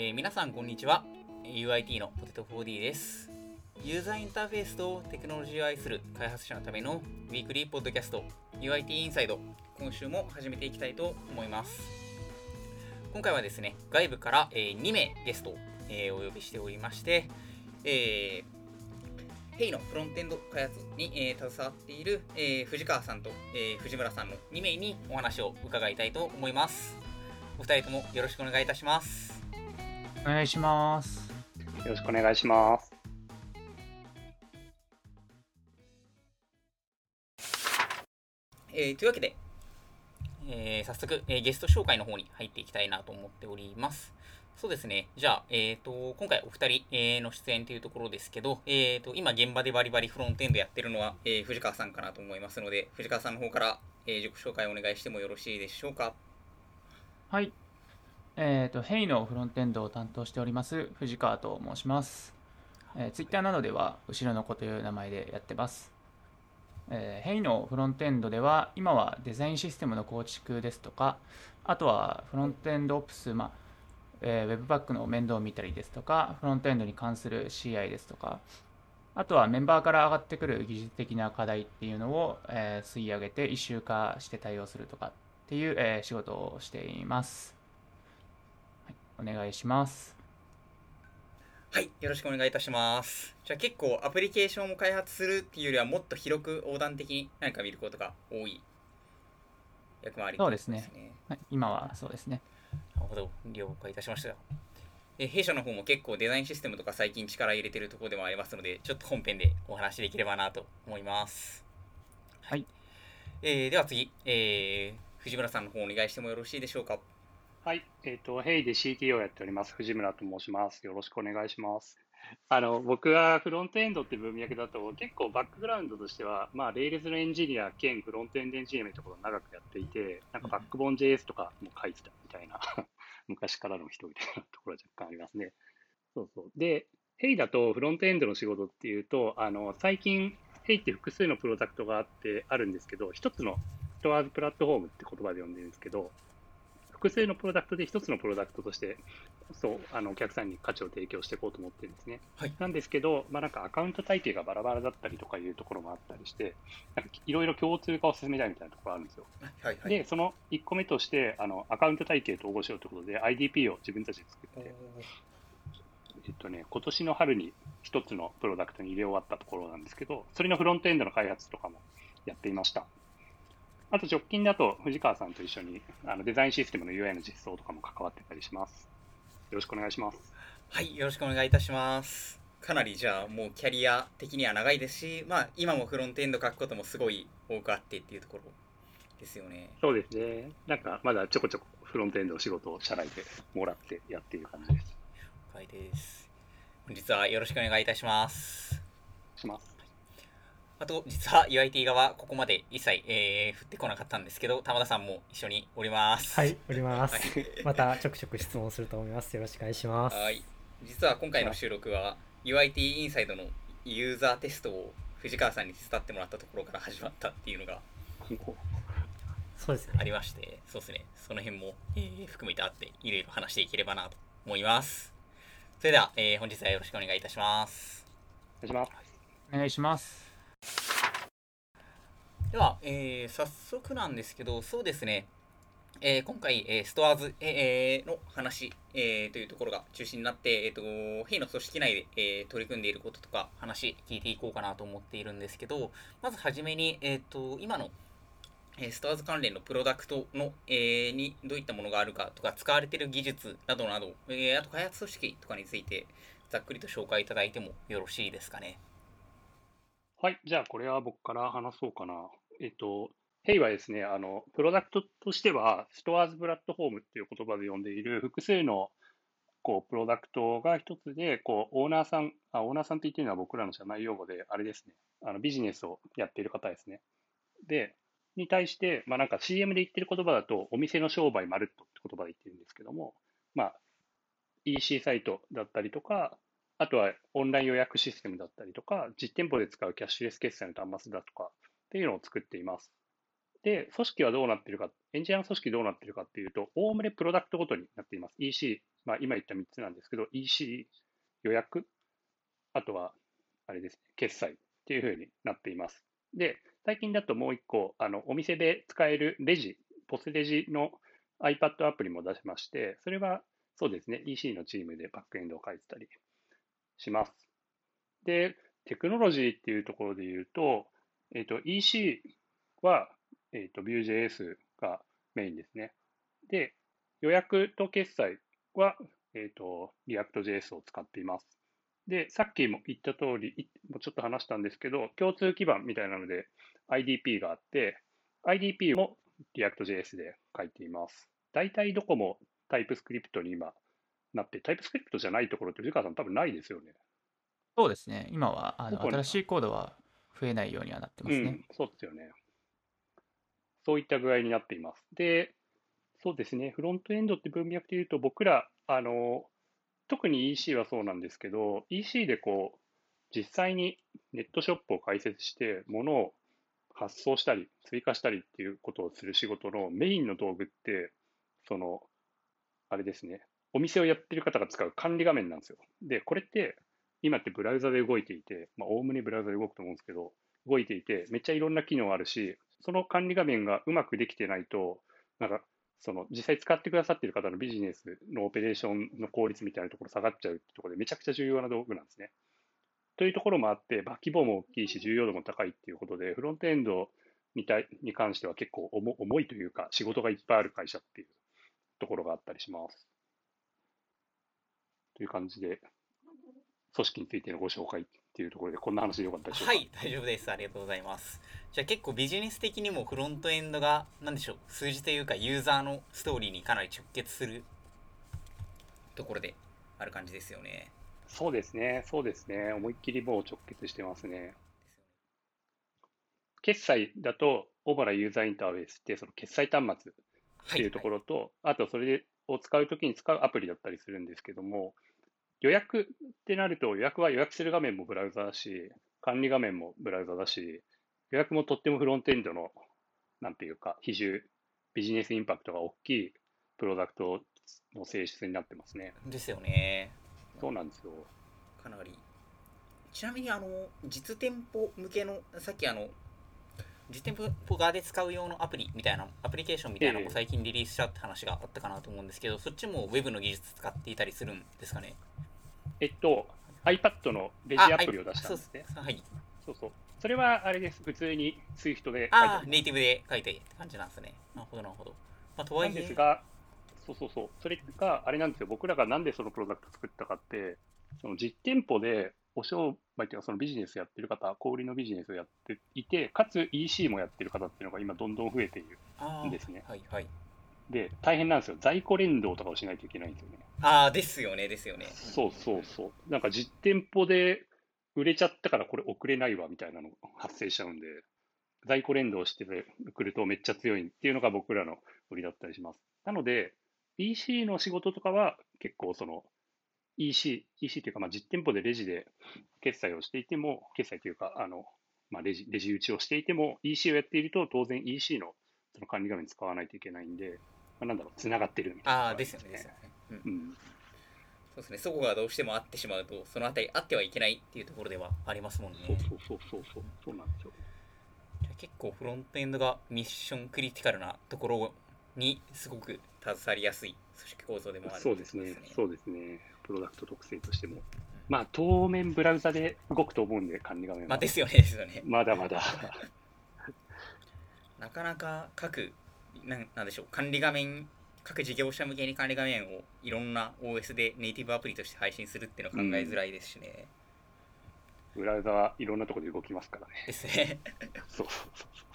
えー皆さんこんにちは UIT のポテト 4D ですユーザーインターフェースとテクノロジーを愛する開発者のためのウィークリーポッドキャスト UIT インサイド今週も始めていきたいと思います今回はですね外部から、え2名ゲストを、えーお呼びしておりまして、えーヘイのフロントエンド開発に、えー携わっている、えー藤川さんと、えー藤村さんの2名にお話を伺いたいと思います。お二人ともよろしくお願いいたします。お願いします。よろしくお願いします。えーというわけで、えー早速、えーゲスト紹介の方に入っていきたいなと思っております。そうですね。じゃあ、えっ、と、今回お二人、えーの出演というところですけど、えっ、と、今現場でバリバリフロントエンドやってるのは、えー藤川さんかなと思いますので、藤川さんの方から、えー自己紹介をお願いしてもよろしいでしょうか？はい。えっ、と、ヘイのフロントエンドを担当しております、藤川と申します。えー、Twitter などでは、後ろの子という名前でやってます。えーヘイのフロントエンドでは、今はデザインシステムの構築ですとか、あとはフロントエンドオプス、まあえー、Webpack の面倒を見たりですとか、フロントエンドに関する CI ですとか、あとはメンバーから上がってくる技術的な課題っていうのを、えー吸い上げて一周化して対応するとかっていう、えー仕事をしています、はい。お願いします。はい、よろしくお願いいたします。じゃあ結構アプリケーションを開発するっていうよりはもっと広く横断的に何か見ることが多い役回りそうですね今はそうですね。なるほど、了解いたしました。え弊社の方も結構デザインシステムとか最近力入れてるところでもありますので、ちょっと本編でお話しできればなと思います。はい。えーでは次、えー藤村さんの方お願いしてもよろしいでしょうか？はい。えっ、と、 hey で CTO をやっております、藤村と申します。よろしくお願いします。あの、僕はフロントエンドって文脈だと、結構バックグラウンドとしては、まあ、 Rails のエンジニア兼フロントエンドエンジニアのところを長くやっていて、なんかバックボーン JS とかも書いてたみたいな、昔からの人みたいなところは若干ありますね。そうそう。で、ヘイだとフロントエンドの仕事っていうと、あの、最近、ヘイって複数のプロダクトがあって、あるんですけど、一つのストアーズプラットフォームって言葉で呼んでるんですけど、複数のプロダクトで一つのプロダクトとして、そう、あの、お客さんに価値を提供していこうと思ってるんですね。はいなんですけど、まあなんかアカウント体系がバラバラだったりとかいうところもあったりして、なんかいろいろ共通化を進めたいみたいなところあるんですよ。はいはい。で、その1個目として、あの、アカウント体系と統合しようということで、IDP を自分たちで作って、えっとね、今年の春に一つのプロダクトに入れ終わったところなんですけど、それのフロントエンドの開発とかもやっていました。あと直近だと藤川さんと一緒にあのデザインシステムの UI の実装とかも関わってたりします。よろしくお願いします。はい、よろしくお願いいたします。かなりじゃあもうキャリア的には長いですし、まあ今もフロントエンド書くこともすごい多くあってっていうところですよね。そうですね。なんかまだちょこちょこフロントエンドの仕事を社内でもらってやっている感じです。了解です。本日はよろしくお願いいたします。します。あと、実は UIT 側、ここまで一切、えー、振ってこなかったんですけど、玉田さんも一緒におります。はい、おります。はいまたちょくちょく質問すると思います。よろしくお願いします。はい。実は今回の収録は、UIT インサイドのユーザーテストを藤川さんに手伝ってもらったところから始まったっていうのがそうですね。ありまして、そうですね、その辺も、えー含めてあって、いろいろ話していければなと思います。それでは、えー本日はよろしくお願いいたします。お願いします。お願いします。では、えー早速なんですけど、そうですね、えー今回、えーストアーズ、えーの話、えというところが中心になって、えっ、と、ヘイの組織内で、え取り組んでいることとか話聞いていこうかなと思っているんですけど、まずはじめに、えっ、と、今の、えストアーズ関連のプロダクトの、えにどういったものがあるかとか、使われている技術などなど、えあと開発組織とかについて、ざっくりと紹介いただいてもよろしいですかね。はい。じゃあ、これは僕から話そうかな。えっと、ヘイはですね、あの、プロダクトとしては、ストアーズプラットフォームっていう言葉で呼んでいる複数の、こう、プロダクトが一つで、こう、オーナーさん、あ、オーナーさんって言ってるのは僕らの社内用語で、あれですね、あの、ビジネスをやっている方ですね。で、に対して、まあなんか CM で言ってる言葉だと、お店の商売まるっとって言葉で言ってるんですけども、まあ、EC サイトだったりとか、あとはオンライン予約システムだったりとか、実店舗で使うキャッシュレス決済の端末だとかっていうのを作っています。で、組織はどうなってるかエンジニアの組織どうなってるかっていうと、おおむねプロダクトごとになっています。EC、まあ、今言った3つなんですけど、EC、予約、あとは、あれですね、決済っていうふうになっています。で、最近だともう1個、あのお店で使えるレジ、ポスレジの iPad アプリも出しまして、それはそうですね、EC のチームでバックエンドを書いてたりします。で、テクノロジーっていうところで言うと、えっ、ー、と、EC は、えっ、ー、と、Vue.js がメインですね。で、予約と決済は、えっ、ー、と、React.js を使っています。で、さっきも言った通り、もうちょっと話したんですけど、共通基盤みたいなので IDP があって、IDP も React.js で書いています。大体どこもタイプスクリプトに今なって、タイプスクリプトじゃないところって、藤川さん多分ないですよね。そうですね。今はあの新しいコードは増えないようにはなってますね。うん、そうですよね。そういった具合になっています。で、そうですね、フロントエンドって文脈でいうと、僕ら、あの、特に EC はそうなんですけど、EC でこう、実際にネットショップを開設して、物を発送したり、追加したりっていうことをする仕事のメインの道具って、その、あれですね、お店をやってる方が使う管理画面なんですよ。で、これって今ってブラウザで動いていて、まあ、おおむねブラウザで動くと思うんですけど、動いていて、めっちゃいろんな機能あるし、その管理画面がうまくできてないと、なんか、その実際使ってくださっている方のビジネスのオペレーションの効率みたいなところ下がっちゃうってところでめちゃくちゃ重要な道具なんですね。というところもあって、まあ、規模も大きいし重要度も高いっていうことで、フロントエンドにに関しては結構重いというか、仕事がいっぱいある会社っていうところがあったりします。という感じで、組織についてのご紹介っていうところで、こんな話でよかったでしょうか？はい、大丈夫です。ありがとうございます。じゃあ結構ビジネス的にもフロントエンドが、なんでしょう、数字というかユーザーのストーリーにかなり直結するところである感じですよね。そうですね、そうですね。思いっきりもう直結してますね。決済だと、オーバラユーザーインターフェースって、その決済端末っていうところと、はいはい、あとそれを使うときに使うアプリだったりするんですけども、予約ってなると、予約は予約する画面もブラウザだし、管理画面もブラウザだし、予約もとってもフロントエンドの、なんていうか、比重、ビジネスインパクトが大きいプロダクトの性質になってますね。ですよね。そうなんですよ。かなり。ちなみに、あの、実店舗向けの、さっきあの、実店舗側で使う用のアプリみたいな、アプリケーションみたいなのも最近リリースしたって話があったかなと思うんですけど、そっちも Web の技術使っていたりするんですかね？えっと、iPad のレジアプリを出したんですね。はい。そうそう。それはあれです。普通に Swift で書いてあネイティブで書いてって感じなんですね。なるほど、なるほど。まあ、とはいえ。ですが、そうそうそう。それがあれなんですよ。僕らがなんでそのプロダクト作ったかって、その実店舗でお商売っていうか、そのビジネスやってる方、小売りのビジネスをやっていて、かつ EC もやってる方っていうのが今どんどん増えているんですね。はいはい。で、大変なんですよ。在庫連動とかをしないといけないんですよね。ああ、ですよね、ですよね。そうそうそう。なんか実店舗で売れちゃったからこれ送れないわみたいなの発生しちゃうんで、在庫連動してくるとめっちゃ強いっていうのが僕らの売りだったりします。なので、EC の仕事とかは結構その EC、EC というかまあ実店舗でレジで決済をしていても、決済というか、あの、まあ、レジ、レジ打ちをしていても、EC をやっていると当然 EC のその管理画面使わないといけないんで、まあ、なんだろう、つながってるみたいな、ね、ああ、ですよね。ですよね。うん。うん、そうですね。そこがどうしてもあってしまうと、そのあたりあってはいけないっていうところではありますもんね。そうそうそうそうそう、そうなんですよ。じゃ結構フロントエンドがミッションクリティカルなところにすごく携わりやすい組織構造でもある、そうですね。そうですね。プロダクト特性としても。まあ、当面ブラウザで動くと思うんで、管理画面は。まあ、ですよね、ですよね。まだまだ。なかなか各ななんでしょう管理画面各事業者向けに管理画面をいろんな OS でネイティブアプリとして配信するっていうのは考えづらいですしね、うん、ブラウザはいろんなところで動きますからね。ですね。そうそうそう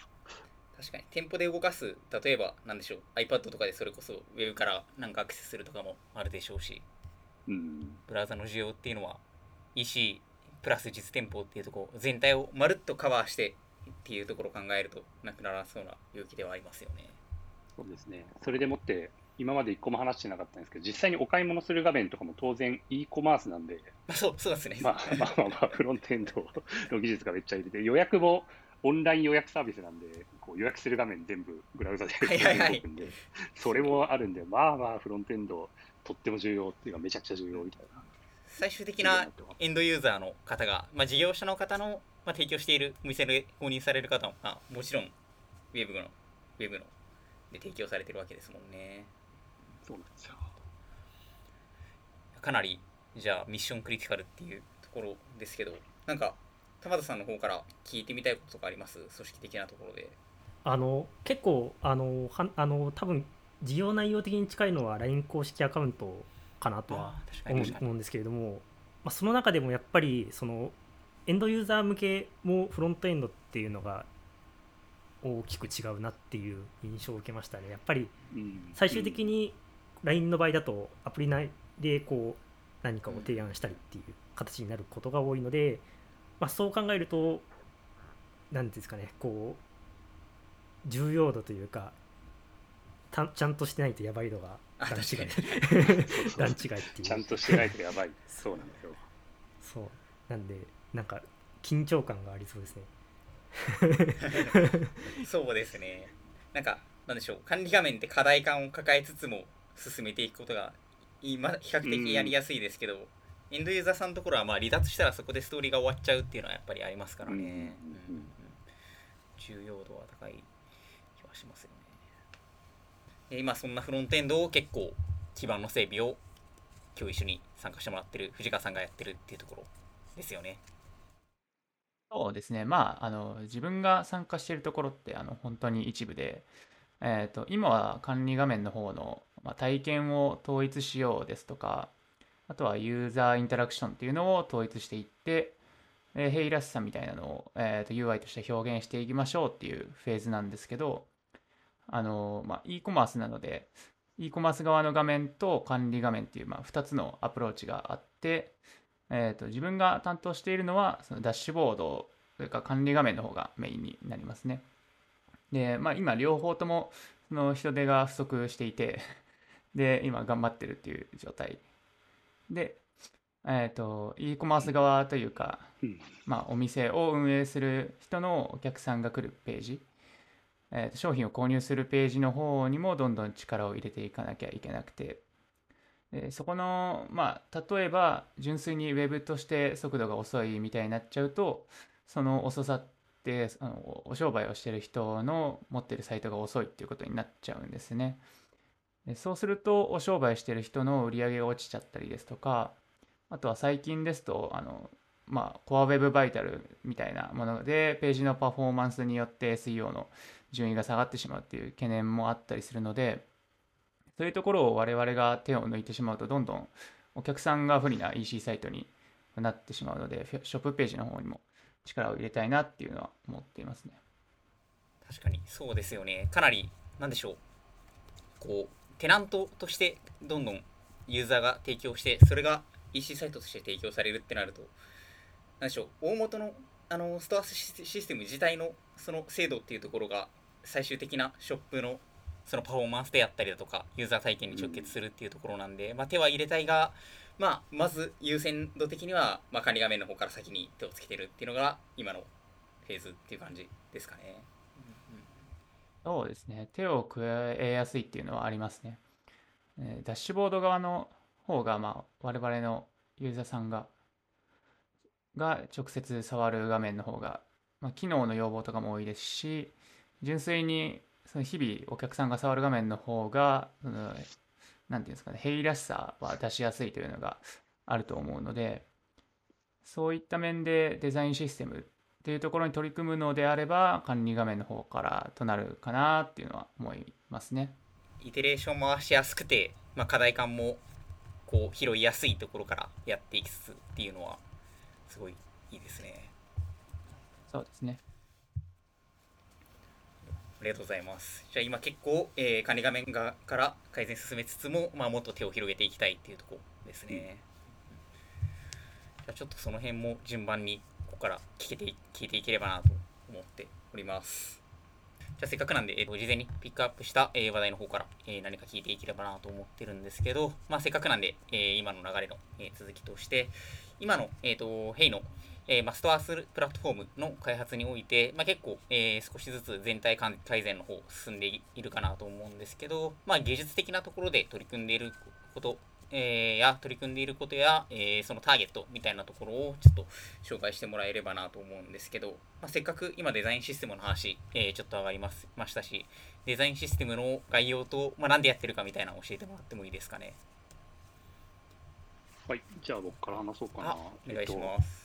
確かに。店舗で動かす例えばなんでしょう iPad とかでそれこそウェブからなんかアクセスするとかもあるでしょうし、うん、ブラウザの需要っていうのは EC プラス実店舗っていうところ全体をまるっとカバーしてっていうところを考えるとなくならそうな勇気ではありますよね。そうですね。それでもって今まで一個も話してなかったんですけど、実際にお買い物する画面とかも当然 e コマースなんで、そうそうですね。まあまあまあまあ、フロントエンドの技術がめっちゃ入れて、予約もオンライン予約サービスなんで、こう予約する画面全部ブラウザで動くんで、それもあるんで、まあまあフロントエンドとっても重要っていうかめちゃくちゃ重要みたいな。最終的なエンドユーザーの方が、まあ、事業者の方の、まあ、提供しているお店で購入される方も、まあ、もちろんウェブのウェブので提供されてるわけですもんね。そうなんですよ。かなりじゃあミッションクリティカルっていうところですけどなんか田畑さんの方から聞いてみたいこととかあります？組織的なところで。あの結構あのはあの多分事業内容的に近いのは LINE 公式アカウントかなとは思うんですけれども、まあ、その中でもやっぱりそのエンドユーザー向けもフロントエンドっていうのが大きく違うなっていう印象を受けましたね。やっぱりうん。最終的に LINE の場合だとアプリ内でこう何かを提案したりっていう形になることが多いので、まあ、そう考えると何ていうんですかねこう重要度というかたちゃんとしてないとやばいのがあ段違い。段違いっていう。ちゃんとしてないとやばい。そうなんですよ。そう。なんでなんか緊張感がありそうですね そうですね。なんかなんでしょう。管理画面って課題感を抱えつつも進めていくことが今比較的やりやすいですけど、エンドユーザーさんのところはまあ離脱したらそこでストーリーが終わっちゃうっていうのはやっぱりありますからね、うん。重要度は高い気はしますよね。で今そんなフロントエンドを結構基盤の整備を今日一緒に参加してもらってる藤川さんがやってるっていうところですよねそうですね、まあ、あの自分が参加しているところってあの本当に一部で、えーと、今は管理画面の方の、まあ、体験を統一しようですとか、あとはユーザーインタラクションっていうのを統一していって、えー、ヘイらしさみたいなのを、えーと UI として表現していきましょうっていうフェーズなんですけど、あのまあ、e コマースなので、e コマース側の画面と管理画面っていう、まあ、2つのアプローチがあって、えー、と自分が担当しているのはそのダッシュボードそれから管理画面の方がメインになりますね。で、まあ、今両方ともその人手が不足していて で今頑張ってるっていう状態。で、えー、と e コマース側というか、うん。まあ、お店を運営する人のお客さんが来るページ、えーと商品を購入するページの方にもどんどん力を入れていかなきゃいけなくてでそこのまあ例えば純粋に Web として速度が遅いみたいになっちゃうとその遅さってあのお商売をしてる人の持ってるサイトが遅いっていうことになっちゃうんですね。でそうするとお商売してる人の売り上げが落ちちゃったりですとかあとは最近ですとあのまあ、コアウェブバイタルみたいなものでページのパフォーマンスによって SEO の順位が下がってしまうっていう懸念もあったりするのでそういうところを我々が手を抜いてしまうとどんどんお客さんが不利な EC サイトになってしまうのでショップページの方にも力を入れたいなっていうのは思っていますね。確かに。そうですよね。かなりなんでしょう。こうテナントとしてどんどんユーザーが提供してそれが EC サイトとして提供されるってなるとなんでしょう。大元のあのストアシステム自体のその精度っていうところが最終的なショップのそのパフォーマンスであったりだとかユーザー体験に直結するっていうところなんで、まあ、手は入れたいが、まあ、まず優先度的には、まあ、管理画面の方から先に手をつけてるっていうのが今のフェーズっていう感じですかね。そうですね。手を加えやすいっていうのはありますね。ダッシュボード側の方が、まあ、我々のユーザーさんが、が直接触る画面の方が、まあ、機能の要望とかも多いですし、純粋にその日々お客さんが触る画面の方が、そのなんていうんですかね、平らしさは出しやすいというのがあると思うので、そういった面でデザインシステムっていうところに取り組むのであれば管理画面の方からとなるかなっていうのは思いますね。イテレーション回しやすくて、まあ、課題感もこう拾いやすいところからやっていきつつっていうのはすごいいいですね。そうですね。ありがとうございます。じゃあ今結構、えー管理画面側から改善進めつつも、まあ、もっと手を広げていきたいっていうとこですね。じゃあちょっとその辺も順番にここから聞けて聞いていければなと思っております。じゃあせっかくなんで、えーと事前にピックアップした、えー話題の方から、えー何か聞いていければなと思ってるんですけど、まあ、せっかくなんで、えー今の流れの、えー続きとして、今の、えー、とヘイのえーまあ、ストアスプラットフォームの開発において、まあ、結構、えー少しずつ全体改善の方進んでいるかなと思うんですけど、まあ、技術的なところで取り組んでいること、えーや取り組んでいることや、えーそのターゲットみたいなところをちょっと紹介してもらえればなと思うんですけど、まあ、せっかく今デザインシステムの話、えーちょっと上がりますましたしデザインシステムの概要と、まあ、なんでやってるかみたいなのを教えてもらってもいいですかね。はい、じゃあ僕から話そうかな。あお願いしえっます。と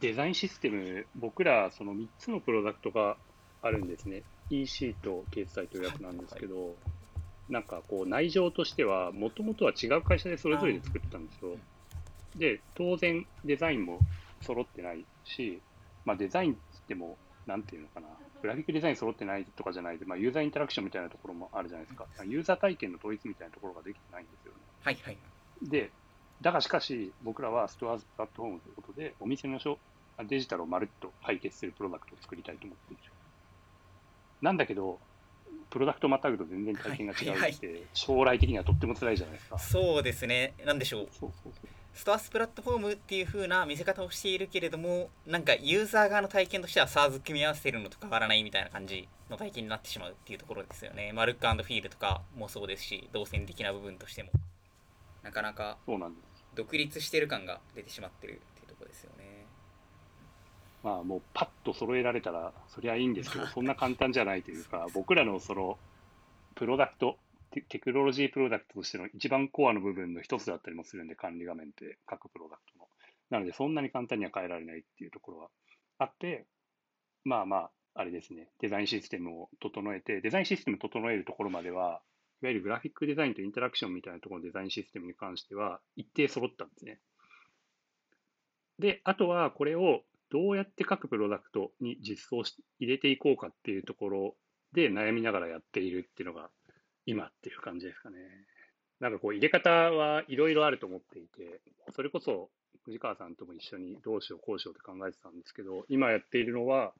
デザインシステム、僕らその3つのプロダクトがあるんですね。EC とケースサイト予約なんですけど、なんかこう内情としては、もともとは違う会社でそれぞれで作ってたんですよ。で、当然デザインも揃ってないし、まあ、デザインって言っても、なんていうのかな、グラフィックデザイン揃ってないとかじゃないで、まあ、ユーザーインタラクションみたいなところもあるじゃないですか。ユーザー体験の統一みたいなところができてないんですよね。はいはい。で、だがしかし、僕らはストアーズプラットフォームということで、お店のデジタルをまるっと解決するプロダクトを作りたいと思っている。なんだけど、プロダクトまたぐと全然体験が違うはいって、将来的にはとっても辛いじゃないですか。そうですね。なんでしょう。そうそうそう。ストアスプラットフォームっていう風な見せ方をしているけれども、なんかユーザー側の体験としては SARS 組み合わせてるのと変わらないみたいな感じの体験になってしまうっていうところですよね。まあ、ルックフィールとかもそうですし、動線的な部分としても。なかなかそうなんです。独立してる感が出てしまってるっていうところですよね。まあもうパッと揃えられたら、そりゃいいんですけど、そんな簡単じゃないというか、僕らのその、プロダクト、テテクノロジープロダクトとしての一番コアの部分の一つだったりもするんで、管理画面って各プロダクトの。なので、そんなに簡単には変えられないっていうところはあって、まあまあ、あれですね、デザインシステムを整えて、デザインシステム整えるところまでは、いわゆるグラフィックデザインとインタラクションみたいなところのデザインシステムに関しては、一定揃ったんですね。で、あとはこれをどうやって各プロダクトに実装し入れていこうかっていうところで悩みながらやっているっていうのが今っていう感じですかね。なんかこう入れ方はいろいろあると思っていて、それこそ藤川さんとも一緒にどうしようこうしようって考えてたんですけど、今やっているのは、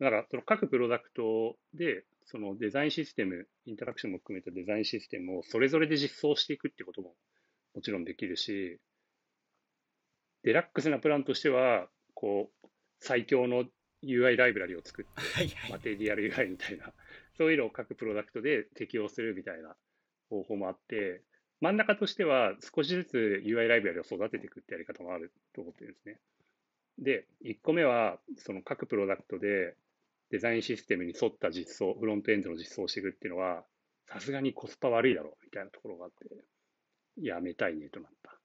だかその各プロダクトでそのデザインシステム、インタラクションも含めたデザインシステムをそれぞれで実装していくってことももちろんできるし、デラックスなプランとしては、こう、最強の UI ライブラリを作って、はいはい。マテリアル UI みたいな、そういうのを各プロダクトで適用するみたいな方法もあって、真ん中としては少しずつ UI ライブラリを育てていくってやり方もあると思ってるんですね。で、1個目は、その各プロダクトでデザインシステムに沿った実装、フロントエンドの実装をしていくっていうのは、さすがにコスパ悪いだろうみたいなところがあって、やめたいねとなった。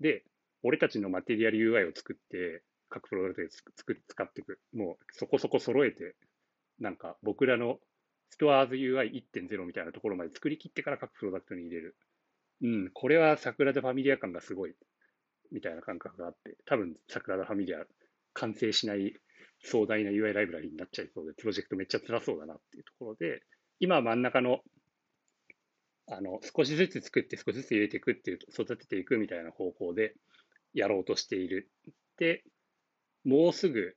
で、俺たちのマテリアル UI を作って、各プロダクトでつく使っていく。もうそこそこ揃えて、なんか僕らのストアーズ UI1.0 みたいなところまで作り切ってから各プロダクトに入れる。うん、これは桜田ファミリア感がすごい、みたいな感覚があって、多分桜田ファミリア完成しない壮大な UI ライブラリになっちゃいそうで、プロジェクトめっちゃ辛そうだなっていうところで、今は真ん中の、あの、少しずつ作って少しずつ入れていくっていう、育てていくみたいな方向でやろうとしている。で、もうすぐ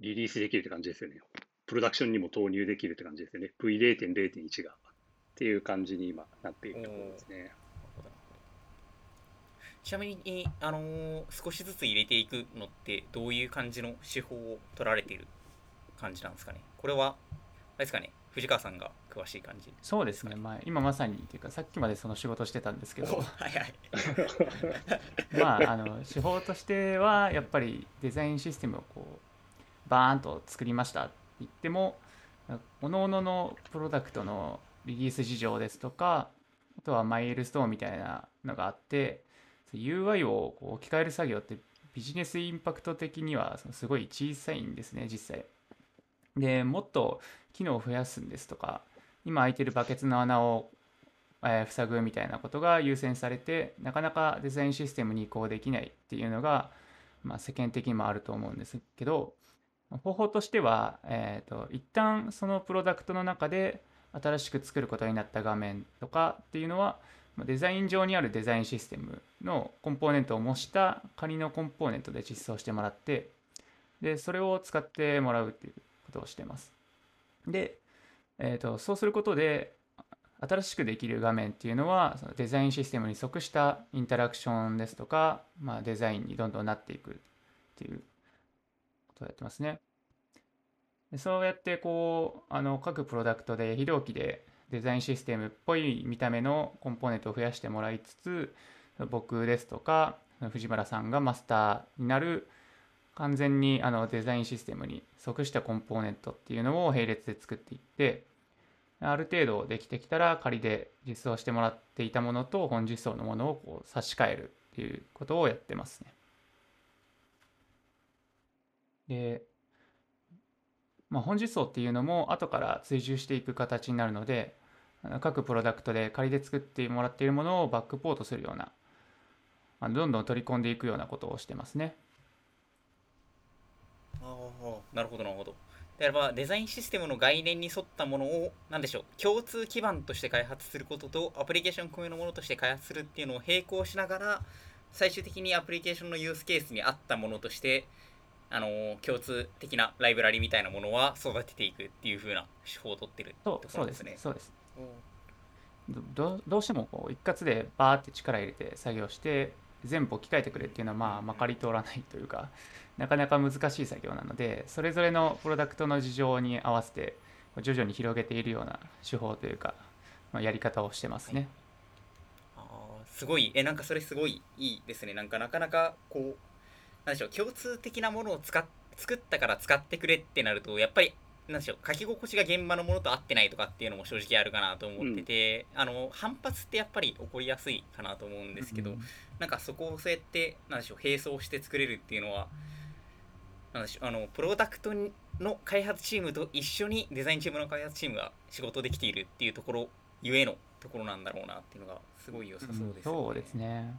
リリースできるって感じですよね。プロダクションにも投入できるって感じですよね。V0.0.1 が。っていう感じに今なっているところですね。ちなみに、あのー少しずつ入れていくのってどういう感じの手法を取られている感じなんですかね？これは、あれですかね？藤川さんが詳しい感じ。そうですね、まあ、今まさにっていうかさっきまでその仕事してたんですけど。お はいはい。まああの手法としてはやっぱりデザインシステムをこうバーンと作りましたって言っても各々のプロダクトのリリース事情ですとかあとはマイルストーンみたいなのがあって UI をこう置き換える作業ってビジネスインパクト的にはすごい小さいんですね実際。でもっと機能を増やすんですとか今空いてるバケツの穴を、えー塞ぐみたいなことが優先されてなかなかデザインシステムに移行できないっていうのが、まあ、世間的にもあると思うんですけど方法としては、えー、と一旦そのプロダクトの中で新しく作ることになった画面とかっていうのはデザイン上にあるデザインシステムのコンポーネントを模した仮のコンポーネントで実装してもらってでそれを使ってもらうっていうことをしてます。で、えー、とそうすることで新しくできる画面っていうのはそのデザインシステムに即したインタラクションですとか、まあ、デザインにどんどんなっていくっていうことをやってますね。でそうやってこうあの各プロダクトで非同期でデザインシステムっぽい見た目のコンポーネントを増やしてもらいつつ僕ですとか藤村さんがマスターになる完全にあのデザインシステムに即したコンポーネントっていうのを並列で作っていってある程度できてきたら仮で実装してもらっていたものと本実装のものをこう差し替えるっていうことをやってますね。で、まあ、本実装っていうのも後から追従していく形になるので各プロダクトで仮で作ってもらっているものをバックポートするような、まあ、どんどん取り込んでいくようなことをしてますね。ああなるほどなるほど。であればデザインシステムの概念に沿ったものを何でしょう共通基盤として開発することとアプリケーション込みのものとして開発するっていうのを並行しながら最終的にアプリケーションのユースケースに合ったものとしてあの共通的なライブラリみたいなものは育てていくっていう風な手法を取ってるってことなんですね。そうですねそうですどどうしてもこう一括でバーって力入れて作業して全部置き換えてくれっていうのはまあまかり通らないというかなかなか難しい作業なのでそれぞれのプロダクトの事情に合わせて徐々に広げているような手法というか、まあ、やり方をしてますね。あーすごい。えなんかそれすごいいいですね。なんかなかなかこうなんでしょう共通的なものを使っ作ったから使ってくれってなるとやっぱりなんでしょう書き心地が現場のものと合ってないとかっていうのも正直あるかなと思ってて、あの反発ってやっぱり起こりやすいかなと思うんですけど、なんかそこをそうやってなんでしょう並走して作れるっていうのはなんでしょうあのプロダクトの開発チームと一緒にデザインチームの開発チームが仕事できているっていうところゆえのところなんだろうなっていうのがすごい良さそうですよね。うんそうですね。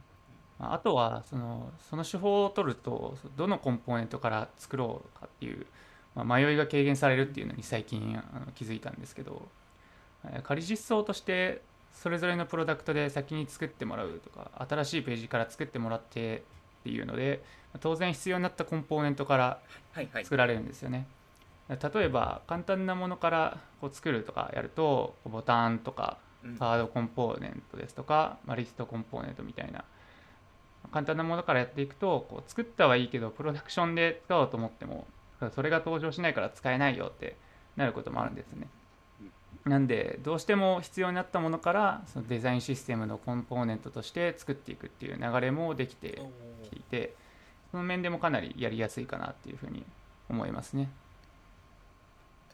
まああとはそのその手法を取るとどのコンポーネントから作ろうかっていう、まあ、迷いが軽減されるっていうのに最近あの気づいたんですけどえー仮実装としてそれぞれのプロダクトで先に作ってもらうとか新しいページから作ってもらってっていうので当然必要になったコンポーネントからはいはい。作られるんですよね。例えば簡単なものからこう作るとかやるとボタンとかうん。カードコンポーネントですとか、まあ、リストコンポーネントみたいな。簡単なものからやっていくとこう作ったはいいけどプロダクションで使おうと思ってもそれが登場しないから使えないよってなることもあるんですね。なんでどうしても必要になったものからそのデザインシステムのコンポーネントとして作っていくっていう流れもできてきていてその面でもかなりやりやすいかなっていうふうに思いますね。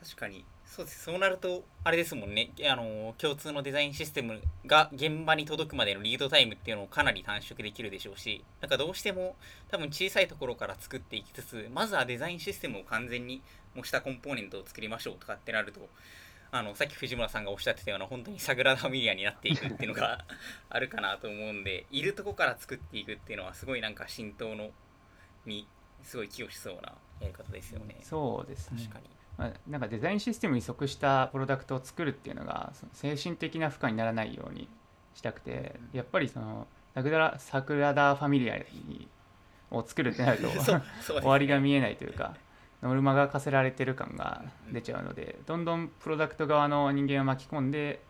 確かにそうです。そうなるとあれですもんね。あの共通のデザインシステムが現場に届くまでのリードタイムっていうのをかなり短縮できるでしょうしなんかどうしても多分小さいところから作っていきつつまずはデザインシステムを完全に模したコンポーネントを作りましょうとかってなるとあのさっき藤村さんがおっしゃってたような本当にサグラダ・ファミリアになっていくっていうのが あるかなと思うんでいるとこから作っていくっていうのはすごいなんか浸透のにすごい寄与しそうなやり方ですよね。そうですね。確かにまあ、なんかデザインシステムに即したプロダクトを作るっていうのがその精神的な負荷にならないようにしたくてやっぱりそのサグラサグラダ・ファミリアにを作るってなると 終わりが見えないというかノルマが課せられてる感が出ちゃうのでどんどんプロダクト側の人間を巻き込んで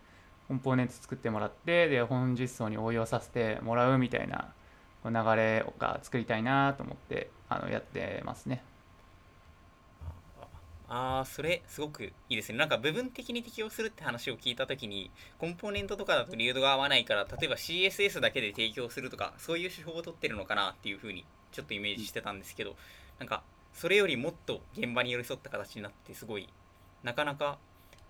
コンポーネント作ってもらってで本実装に応用させてもらうみたいな流れが作りたいなと思ってあのやってますね。ああそれすごくいいですね。なんか部分的に適用するって話を聞いた時にコンポーネントとかだとリードが合わないから例えば CSS だけで提供するとかそういう手法を取ってるのかなっていうふうにちょっとイメージしてたんですけどなんかそれよりもっと現場に寄り添った形になってすごいなかなか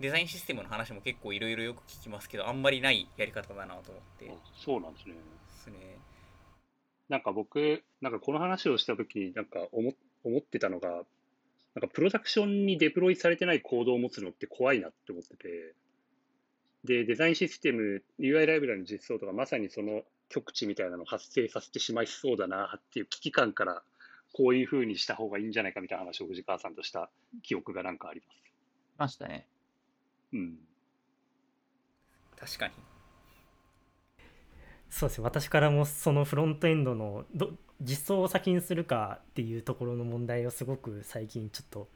デザインシステムの話も結構いろいろよく聞きますけどあんまりないやり方だなと思って。あそうなんですね。ですね。なんか僕、なんかこの話をしたときに、なんか思思ってたのが、なんかプロダクションにデプロイされてないコードを持つのって怖いなって思ってて、で、デザインシステム、UI ライブラリの実装とか、まさにその極致みたいなのを発生させてしまいそうだなっていう危機感から、こういうふうにした方がいいんじゃないかみたいな話を藤川さんとした記憶がなんかあります。ましたね。うん。確かにそうですね私からもそのフロントエンドのど実装を先にするかっていうところの問題をすごく最近ちょっと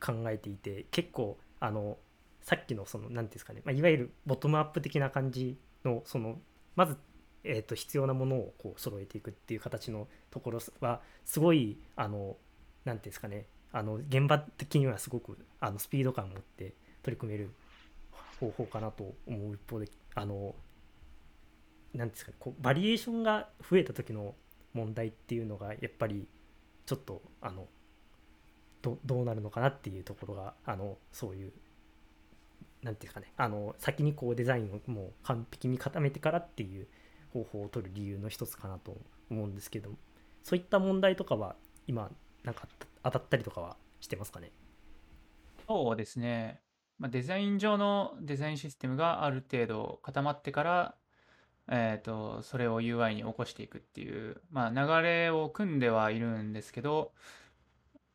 考えていて結構あのさっきのその何ていうんですかね、まあ、いわゆるボトムアップ的な感じのそのまず、えー、と必要なものをこう揃えていくっていう形のところはすごいあの何ていうんですかねあの現場的にはすごくあのスピード感を持って取り組める方法かなと思う一方であの何ですかねこうバリエーションが増えた時の問題っていうのがやっぱりちょっとあのどどうなるのかなっていうところがあのそういう何て言うかね。あの先にこうデザインをもう完璧に固めてからっていう方法を取る理由の一つかなと思うんですけどそういった問題とかは今なんか当たったりとかはしてますかね？そうですね。まあ、デザイン上のデザインシステムがある程度固まってから、えーと、それを UI に起こしていくっていう、まあ、流れを組んではいるんですけど、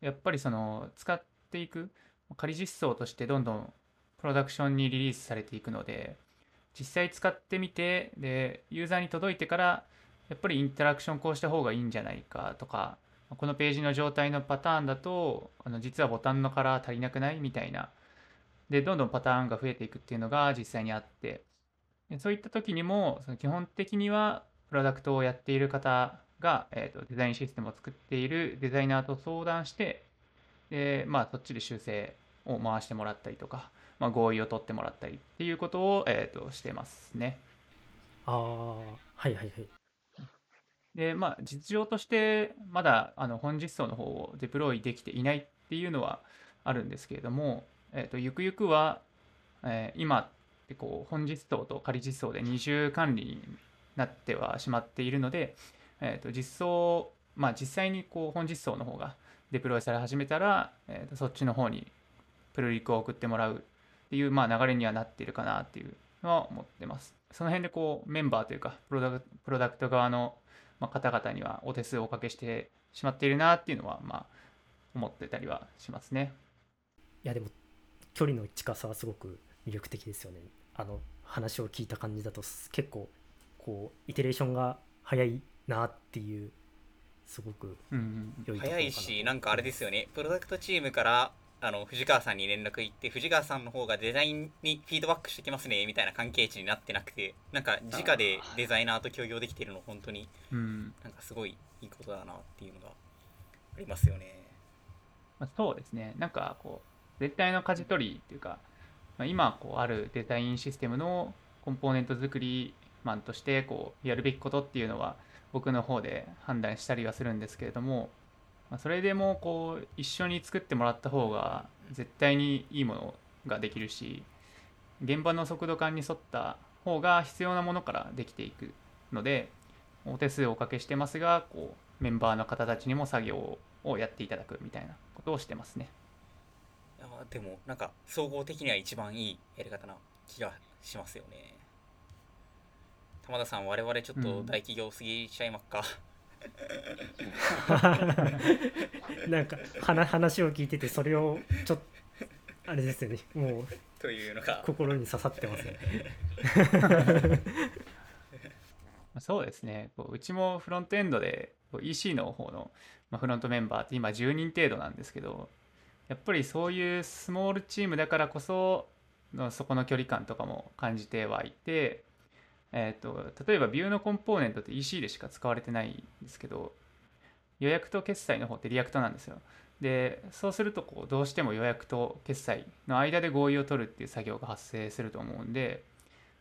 やっぱりその使っていく仮実装としてどんどんプロダクションにリリースされていくので実際使ってみてでユーザーに届いてからやっぱりインタラクションこうした方がいいんじゃないかとかこのページの状態のパターンだとあの実はボタンのカラー足りなくないみたいなでどんどんパターンが増えていくっていうのが実際にあってそういった時にもその基本的にはプロダクトをやっている方が、えーと、デザインシステムを作っているデザイナーと相談してで、まあ、そっちで修正を回してもらったりとか、まあ、合意を取ってもらったりっていうことを、えーと、してますね。ああはいはいはい。でまあ実情としてまだあの本実装の方をデプロイできていないっていうのはあるんですけれども、えーと、ゆくゆくは、えー、今ってこう本実装と仮実装で二重管理になってはしまっているので、えー、と実装まあ実際にこう本実装の方がデプロイされ始めたら、えー、とそっちの方にプルリクを送ってもらうっていう、まあ、流れにはなっているかなっていうのは思ってます。その辺でこうメンバーというかプロダクプロダクト側のま、方々にはお手数をおかけしてしまっているなっていうのは、まあ、思ってたりはしますね。いやでも距離の近さはすごく魅力的ですよね。あの話を聞いた感じだと結構こうイテレーションが早いなっていうすごく良いところかな、早いしなんかあれですよね。プロダクトチームからあの藤川さんに連絡行って藤川さんの方がデザインにフィードバックしてきますねみたいな関係値になってなくてなんか直でデザイナーと協業できてるの本当に。なんかすごいいいことだなっていうのがありますよね。まあ、そうですね。なんかこう絶対の舵取りっていうか、まあ、今こうあるデザインシステムのコンポーネント作りマンとしてこうやるべきことっていうのは僕の方で判断したりはするんですけれどもまあ、それでもこう一緒に作ってもらった方が絶対にいいものができるし現場の速度感に沿った方が必要なものからできていくのでお手数をおかけしてますがこうメンバーの方たちにも作業をやっていただくみたいなことをしてますね。いやでもなんか総合的には一番いいやり方な気がしますよね。玉田さん我々ちょっと大企業すぎちゃいまっか、うんなんか話を聞いててそれをちょっとあれですよね。もうというのが。心に刺さってますね。そうですね。うちもフロントエンドで EC の方のフロントメンバーって今10人程度なんですけどやっぱりそういうスモールチームだからこそのそこの距離感とかも感じてはいてえーと、例えば Vue のコンポーネントって EC でしか使われてないんですけど予約と決済の方って React なんですよ。でそうするとこうどうしても予約と決済の間で合意を取るっていう作業が発生すると思うんで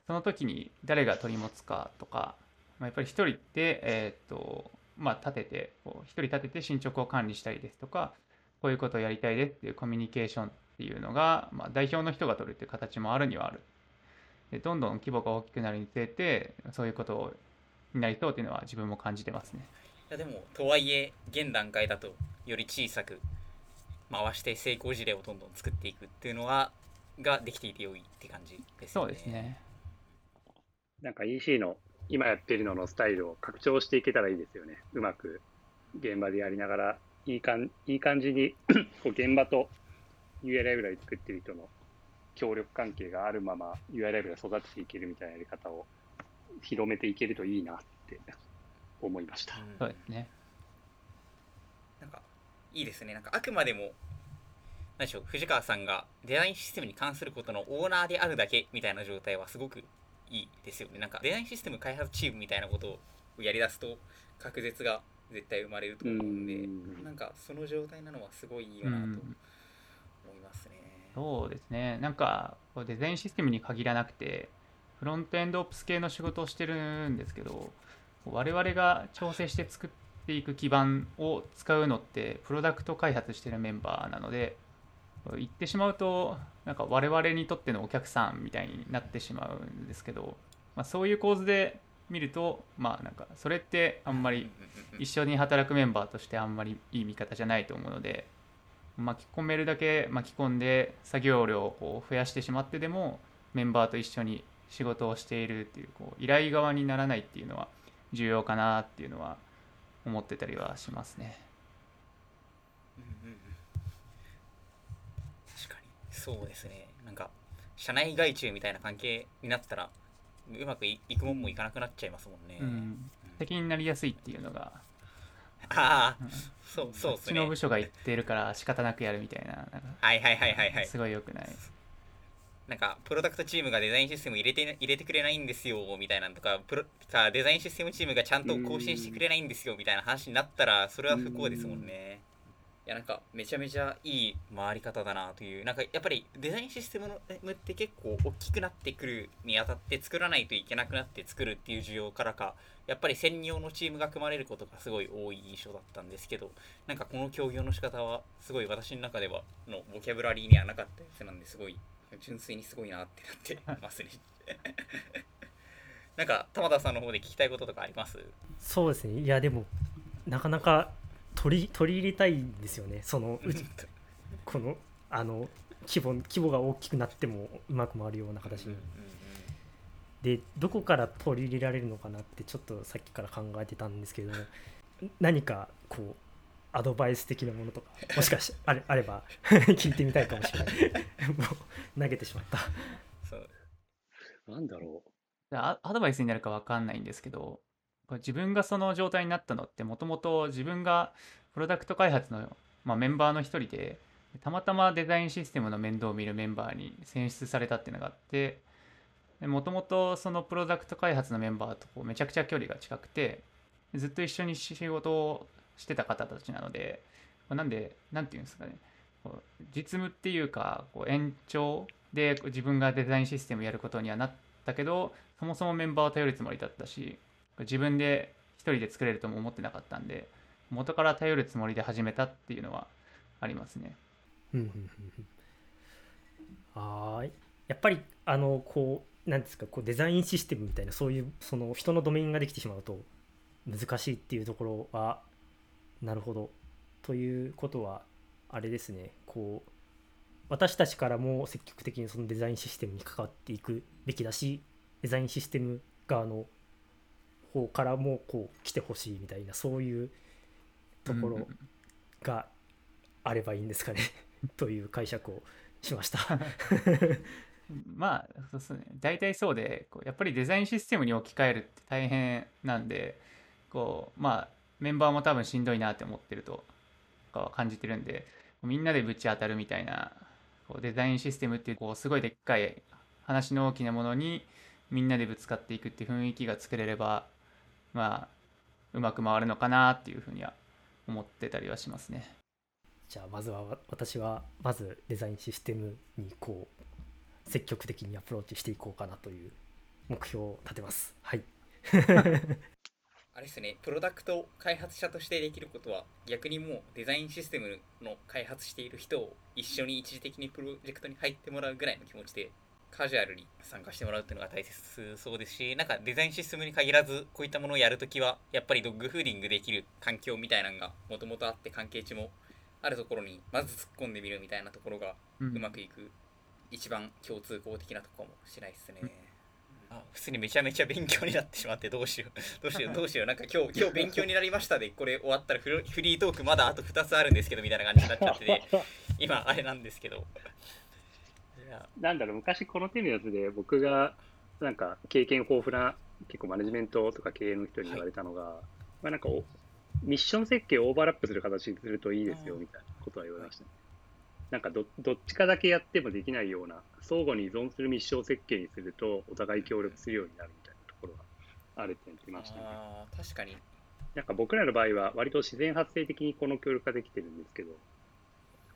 その時に誰が取り持つかとか、まあ、やっぱり1人で、えーとまあ、立ててこう1人立てて進捗を管理したりですとかこういうことをやりたいですっていうコミュニケーションっていうのが、まあ、代表の人が取るっていう形もあるにはある。でどんどん規模が大きくなるにつれてそういうことになりそうっていうのは自分も感じてますね。いやでもとはいえ現段階だとより小さく回して成功事例をどんどん作っていくっていうのはができていて良いって感じですね。そうですね。なんか EC の今やってるののスタイルを拡張していけたらいいですよね。うまく現場でやりながらいいかんいい感じにこう現場と UI ライブラリ作ってる人の協力関係があるまま UI ライブが育てていけるみたいなやり方を広めていけるといいなって思いました。そうですね。なんかいいですね。なんかあくまでも何でしょう藤川さんがデザインシステムに関することのオーナーであるだけみたいな状態はすごくいいですよねなんかデザインシステム開発チームみたいなことをやりだすと隔絶が絶対生まれると思うんでうん。なんかその状態なのはすごいいいよなと思いますね。そうですね。なんかデザインシステムに限らなくてフロントエンドオプス系の仕事をしてるんですけど我々が調整して作っていく基盤を使うのってプロダクト開発してるメンバーなので言ってしまうとなんか我々にとってのお客さんみたいになってしまうんですけど、まあ、そういう構図で見るとまあなんかそれってあんまり一緒に働くメンバーとしてあんまりいい見方じゃないと思うので巻き込めるだけ巻き込んで作業量を増やしてしまってでもメンバーと一緒に仕事をしているっていうこう依頼側にならないっていうのは重要かなっていうのは思ってたりはしますね。うんうん。確かに。そうですね。なんか社内外注みたいな関係になったらうまくいいくもんもいかなくなっちゃいますもんね、うん、敵になりやすいっていうのが、ああうん。そうそうですね。こっちの部署が言ってるから仕方なくやるみたいな。なはいはいはいはいはい。すごい良くない。なんかプロダクトチームがデザインシステム入れて入れてくれないんですよみたいなのとかプロかデザインシステムチームがちゃんと更新してくれないんですよみたいな話になったらそれは不幸ですもんね。いやなんかめちゃめちゃいい回り方だなというなんかやっぱりデザインシステムのって結構大きくなってくるにあたって作らないといけなくなって作るっていう需要からかやっぱり専用のチームが組まれることがすごい多い印象だったんですけどなんかこの協業の仕方はすごい私の中ではのボキャブラリーにはなかったやつなんですごい純粋にすごいなってなってますね。なんか玉田さんの方で聞きたいこととかあります？そうですね。いやでもなかなか取り取り入れたいんですよね。そのうちこのあの規模規模が大きくなってもうまく回るような形に。でどこから取り入れられるのかなってちょっとさっきから考えてたんですけども何かこうアドバイス的なものとかもしかしてあれあれば聞いてみたいかもしれない。もう投げてしまった。そう。なんだろアアドバイスになるか分かんないんですけどこれ自分がその状態になったのってもともと自分がプロダクト開発の、まあ、メンバーの一人でたまたまデザインシステムの面倒を見るメンバーに選出されたっていうのがあってもともとそのプロダクト開発のメンバーとこうめちゃくちゃ距離が近くてずっと一緒に仕事をしてた方たちなのでなんでなんていうんですかね実務っていうかこう延長で自分がデザインシステムやることにはなったけどそもそもメンバーを頼るつもりだったし自分で一人で作れるとも思ってなかったんで元から頼るつもりで始めたっていうのはありますね。はいやっぱりあのこうなんですかこうデザインシステムみたいなそういうその人のドメインができてしまうと難しいっていうところはなるほど。ということはあれですね。こう私たちからも積極的にそのデザインシステムに関わっていくべきだしデザインシステム側の方からもこう来てほしいみたいなそういうところがあればいいんですかね。という解釈をしました。まあそうですね。大体そうでこうやっぱりデザインシステムに置き換えるって大変なんでこうまあメンバーも多分しんどいなって思ってるとかは感じてるんでみんなでぶち当たるみたいなこうデザインシステムっていうこうすごいでっかい話の大きなものにみんなでぶつかっていくっていう雰囲気が作れればまあうまく回るのかなっていうふうには思ってたりはしますね。じゃあまずはわ私はまずデザインシステムにこう積極的にアプローチしていこうかなという目標を立てます。はい。あれですねプロダクト開発者としてできることは逆にもうデザインシステムの開発している人を一緒に一時的にプロジェクトに入ってもらうぐらいの気持ちでカジュアルに参加してもらうっていうのが大切そうですしなんかデザインシステムに限らずこういったものをやるときはやっぱりドッグフーディングできる環境みたいなのがもともとあって関係値もあるところにまず突っ込んでみるみたいなところがううまくいく一番共通項的なとこかもしれないですね。あ普通にめちゃめちゃ勉強になってしまってどうしよう。どうしよう。どうしよう。なんか今日 今日勉強になりましたでこれ終わったらフリートークまだあと2つあるんですけどみたいな感じになっちゃってて 今あれなんですけど。なんだろう、昔この手のやつで僕がなんか経験豊富な結構マネジメントとか経営の人に言われたのが、まあなんかおミッション設計をオーバーラップする形にするといいですようんみたいなことは言われましたね。なんかどどっちかだけやってもできないような、相互に依存するミッション設計にすると、お互い協力するようになるみたいなところがあるって言ってましたね。あー確かになんか僕らの場合は、割と自然発生的にこの協力ができてるんですけど、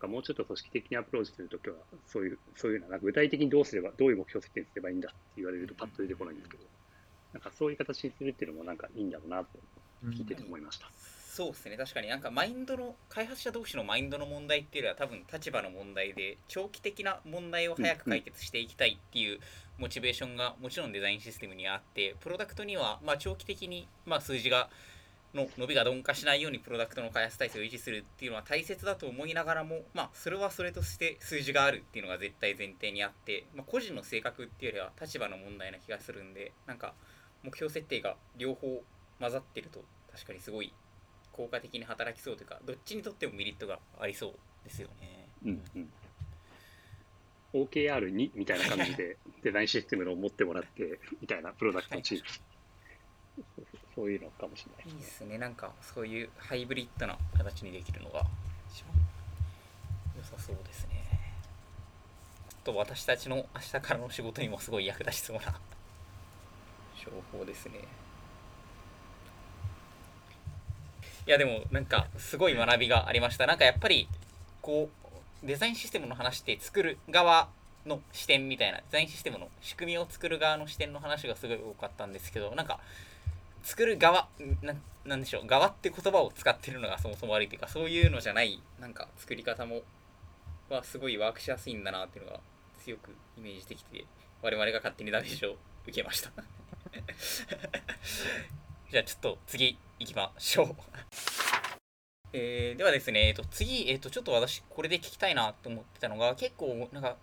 かもうちょっと組織的にアプローチするときは、そういう、そういうのは、具体的にどうすれば、どういう目標設定すればいいんだって言われるとパッと出てこないんですけど、なんかそういう形にするっていうのもなんかいいんだろうなと聞いてて思いました。そうですね確かになんかマインドの開発者同士のマインドの問題っていうのは多分立場の問題で長期的な問題を早く解決していきたいっていうモチベーションがもちろんデザインシステムにあってプロダクトにはまあ長期的にまあ数字がの伸びが鈍化しないようにプロダクトの開発体制を維持するっていうのは大切だと思いながらもまあそれはそれとして数字があるっていうのが絶対前提にあって、まあ、個人の性格っていうよりは立場の問題な気がするんでなんか目標設定が両方混ざってると確かにすごい効果的に働きそうというかどっちにとってもメリットがありそうですよね。うんうん。OKR2 みたいな感じでデザインシステムを持ってもらってみたいなプロダクトチーム。そういうのかもしれないいいでね。ですすねなんかそういうハイブリッドな形にできるのが一番良さそうですね。あと私たちの明日からの仕事にもすごい役立ちそうな情報ですね。いやでもなんかすごい学びがありました。なんかやっぱりこうデザインシステムの話って作る側の視点みたいなデザインシステムの仕組みを作る側の視点の話がすごい多かったんですけどなんか作る側ななんでしょう側って言葉を使ってるのがそもそも悪いというかそういうのじゃないなんか作り方もはすごいワークしやすいんだなっていうのが強くイメージできて我々が勝手にダメージを受けました。じゃあちょっと次行きましょう。えではですね、えっと、次、えっと、ちょっと私これで聞きたいなと思ってたのが結構なんか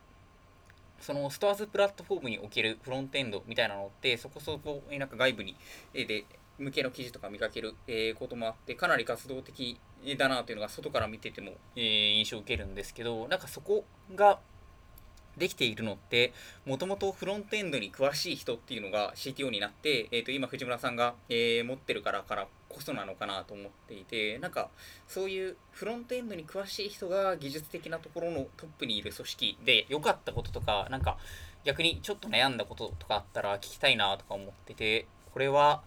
そのストアーズプラットフォームにおけるフロントエンドみたいなのってそこそこなんか外部にえで向けの記事とか見かける、えこともあってかなり活動的だなというのが外から見てても、え印象を受けるんですけどなんかそこができているのってもともとフロントエンドに詳しい人っていうのが CTO になって、えー、と今藤村さんが、えー持ってるからからこそなのかなと思っていてなんかそういうフロントエンドに詳しい人が技術的なところのトップにいる組織で良かったこととかなんか逆にちょっと悩んだこととかあったら聞きたいなとか思っててこれは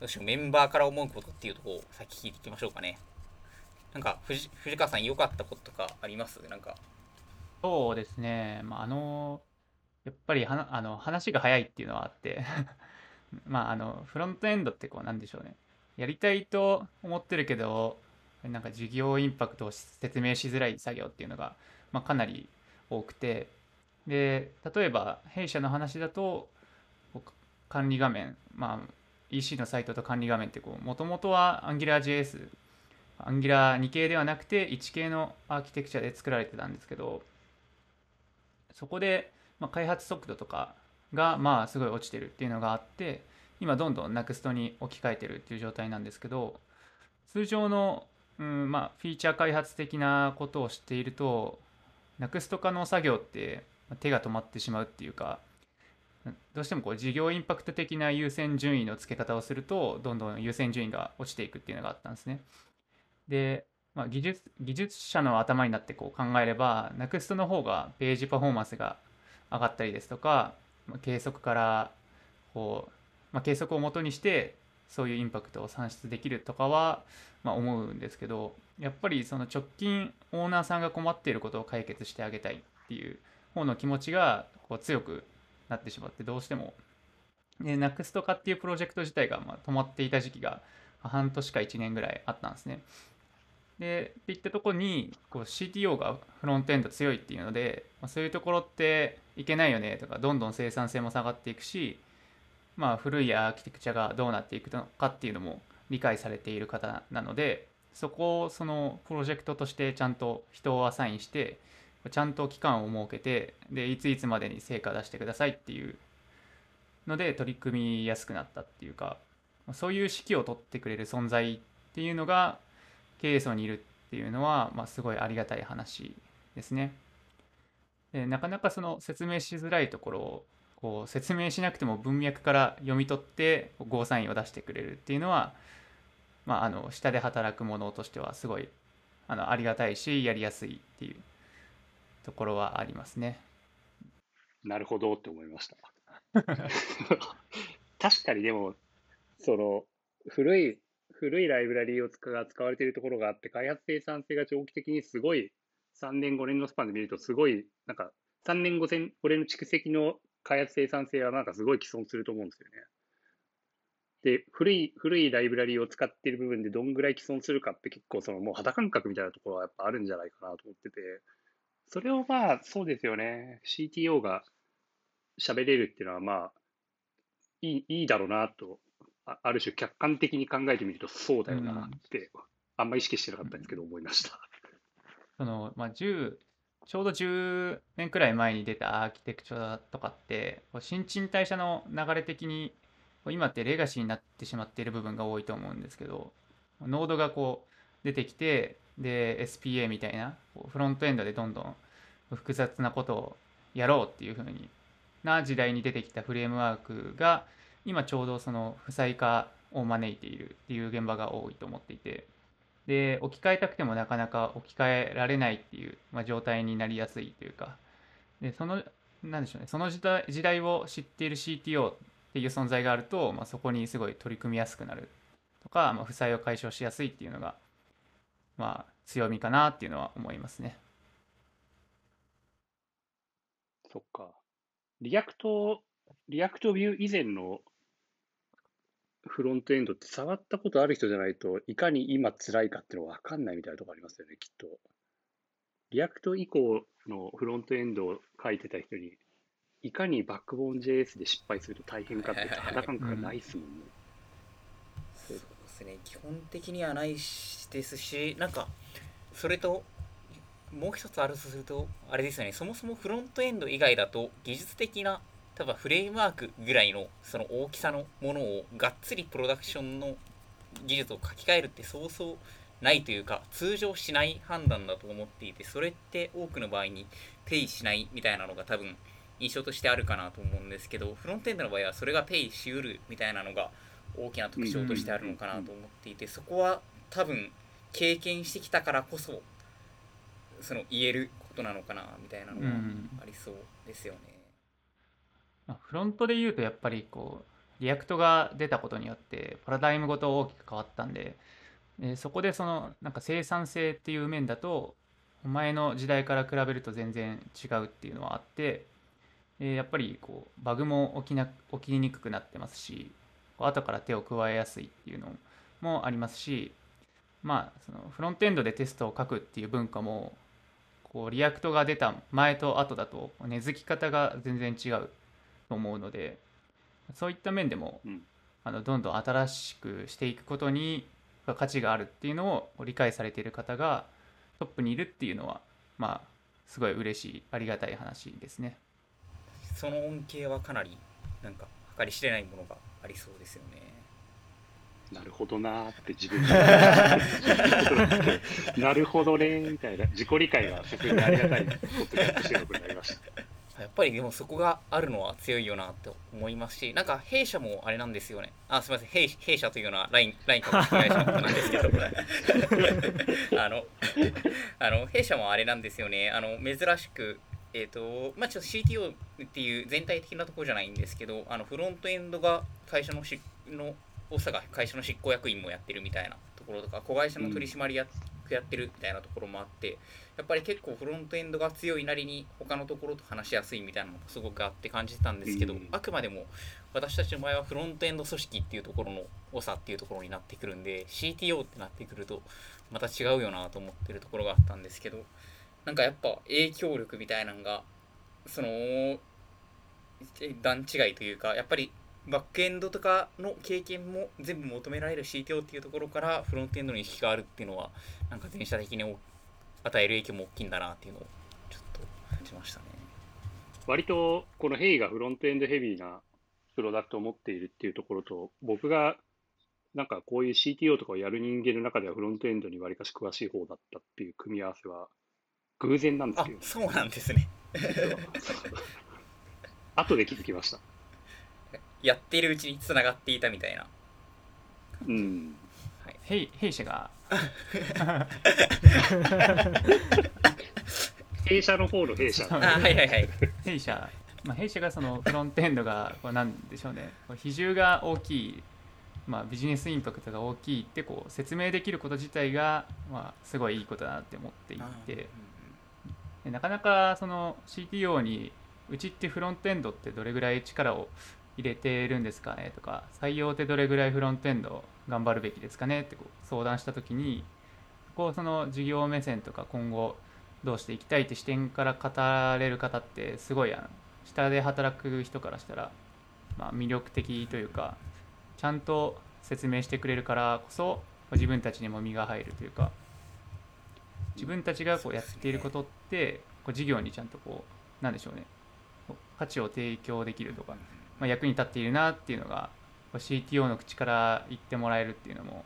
どうしようメンバーから思うことっていうとこを先聞いていきましょうかね。なんか藤藤川さん良かったこととかあります？なんかそうですね、まあ、あのやっぱりはあの話が早いっていうのはあって。まああのフロントエンドってこうなんでしょうね。やりたいと思ってるけどなんか事業インパクトを説明しづらい作業っていうのが、まあ、かなり多くて。で例えば弊社の話だと管理画面、まあ、EC のサイトと管理画面ってもともとは AngularJS Angular2 系ではなくて1系のアーキテクチャで作られてたんですけどそこで、ま、開発速度とかがまあすごい落ちてるっていうのがあって今どんどん NUXT に置き換えてるっていう状態なんですけど通常の、うんまあ、フィーチャー開発的なことをしていると NUXT 化の作業って手が止まってしまうっていうかどうしてもこう事業インパクト的な優先順位の付け方をするとどんどん優先順位が落ちていくっていうのがあったんですね。で、まあ、技術技術者の頭になってこう考えれば NUXT の方がページパフォーマンスが上がったりですとか、まあ計測からこう、まあ、計測をもとにしてそういうインパクトを算出できるとかは、まあ、思うんですけどやっぱりその直近オーナーさんが困っていることを解決してあげたいっていう方の気持ちがこう強くなってしまってどうしてもで NUXT 化っていうプロジェクト自体がま止まっていた時期が半年か1年ぐらいあったんですね。で、っていったとこにこう CTO がフロントエンド強いっていうので、まあ、そういうところっていけないよねとか、どんどん生産性も下がっていくし、まあ、古いアーキテクチャがどうなっていくのかっていうのも理解されている方なので、そこをそのプロジェクトとしてちゃんと人をアサインして、ちゃんと期間を設けて、で、いついつまでに成果出してくださいっていうので取り組みやすくなったっていうか、そういう指揮を取ってくれる存在っていうのが経営層にいるっていうのは、まあ、すごいありがたい話ですね。でなかなかその説明しづらいところをこう説明しなくても文脈から読み取ってゴーサインを出してくれるっていうのは、まあ、あの下で働く者としてはすごいあのありがたいしやりやすいっていうところはありますね。なるほどって思いました。確かにでも、その、古い、古いライブラリーを使が使われているところがあって、開発生産性が長期的にすごい、3年、5年のスパンで見ると、すごい、なんか、3年、5年、5年の蓄積の開発生産性はなんかすごい既存すると思うんですよね。で、古い、古いライブラリーを使っている部分でどんぐらい既存するかって結構そのもう肌感覚みたいなところはやっぱあるんじゃないかなと思ってて、それをまあそうですよね、CTO が喋れるっていうのはまあいいいいだろうなと、あある種客観的に考えてみるとそうだよなって、あんま意識してなかったんですけど思いました。その、まあ、10ちょうど10年くらい前に出たアーキテクチャとかって新陳代謝の流れ的に今ってレガシーになってしまっている部分が多いと思うんですけどノードがこう出てきてで SPA みたいなフロントエンドでどんどん複雑なことをやろうっていう風にな時代に出てきたフレームワークが今ちょうどその負債化を招いているっていう現場が多いと思っていてで置き換えたくてもなかなか置き換えられないっていう、まあ、状態になりやすいというかでそのなんでしょうねその時代時代を知っている CTO っていう存在があると、まあ、そこにすごい取り組みやすくなるとか、まあ、負債を解消しやすいっていうのが、まあ、強みかなっていうのは思いますね。そっか。 React、React Vue 以前のフロントエンドって触ったことある人じゃないといかに今辛いかっていうのが分かんないみたいなところありますよね、きっと。 React 以降のフロントエンドを書いてた人にいかにバックボーン JS で失敗すると大変かって肌感覚がないっすもんね。そうですね基本的にはないしですしなんかそれともう一つあるとするとあれですよねそもそもフロントエンド以外だと技術的な多分フレームワークぐらいのその大きさのものをがっつりプロダクションの技術を書き換えるってそうそうないというか通常しない判断だと思っていてそれって多くの場合にペイしないみたいなのが多分印象としてあるかなと思うんですけどフロントエンドの場合はそれがペイしうるみたいなのが大きな特徴としてあるのかなと思っていてそこは多分経験してきたからこそその言えることなのかなみたいなのがうんありそうですよね。フロントで言うとやっぱりこう React が出たことによってパラダイムごと大きく変わったんででそこでそのなんか生産性っていう面だと前の時代から比べると全然違うっていうのはあってでやっぱりこうバグも起きな起きにくくなってますし後から手を加えやすいっていうのもありますしまあそのフロントエンドでテストを書くっていう文化もこう React が出た前と後だと根付き方が全然違う。思うのでそういった面でも、うんあのどんどん新しくしていくことに価値があるっていうのを理解されている方がトップにいるっていうのはまあすごい嬉しいありがたい話ですね。その恩恵はかなりなんか計り知れないものがありそうですよね。なるほどなーって自分で なるほどねーみたいな自己理解が進んでありがたいポッドキャスト収録になりました。やっぱりでもそこがあるのは強いよなって思いますし、なんか弊社もあれなんですよね。あ、すみません、弊弊社というのはライン、ライン株式会社のことなんですけど、あの、あの、弊社もあれなんですよね。あの、珍しく、えっ、と、まあちょっと CTO っていう全体的なところじゃないんですけど、あの、フロントエンドが会社のしの、大阪会社の執行役員もやってるみたいなところとか、子会社の取締役やってるみたいなところもあって、やっぱり結構フロントエンドが強いなりに他のところと話しやすいみたいなのがすごくあって感じてたんですけど、うん。あくまでも私たちの場合はフロントエンド組織っていうところの長っていうところになってくるんで CTO ってなってくるとまた違うよなと思ってるところがあったんですけどなんかやっぱ影響力みたいなのがその段違いというかやっぱりバックエンドとかの経験も全部求められる CTO っていうところからフロントエンドの意識があるっていうのはなんか全社的に大与える影響も大きいんだなっていうのをちょっと感じましたね。割とこのヘイがフロントエンドヘビーなプロダクトを持っているっていうところと、僕がなんかこういう CTO とかをやる人間の中ではフロントエンドにわりかし詳しい方だったっていう組み合わせは偶然なんですあけど、そうなんですね。後で気づきました。やっているうちに繋がっていたみたいな。うん。弊弊社が？弊社の方の弊社。あはいはいはい。弊社、まあ、弊社がそのフロントエンドがこうなんでしょうね。比重が大きい、まあ、ビジネスインパクトが大きいってこう説明できること自体が、まあ、すごいいいことだなって思っていて。でなかなかその CTO にうちってフロントエンドってどれぐらい力を入れてるんですかね？とか採用ってどれぐらいフロントエンド頑張るべきですかね？ってこう相談した時にこうその事業目線とか今後どうしていきたいって視点から語れる方ってすごいあの下で働く人からしたら、まあ、魅力的というかちゃんと説明してくれるからこそ自分たちにも身が入るというか自分たちがこうやっていることってこう事業にちゃんとこうなんでしょうね。価値を提供できるとか、まあ、役に立っているなっていうのが CTO の口から言ってもらえるっていうのも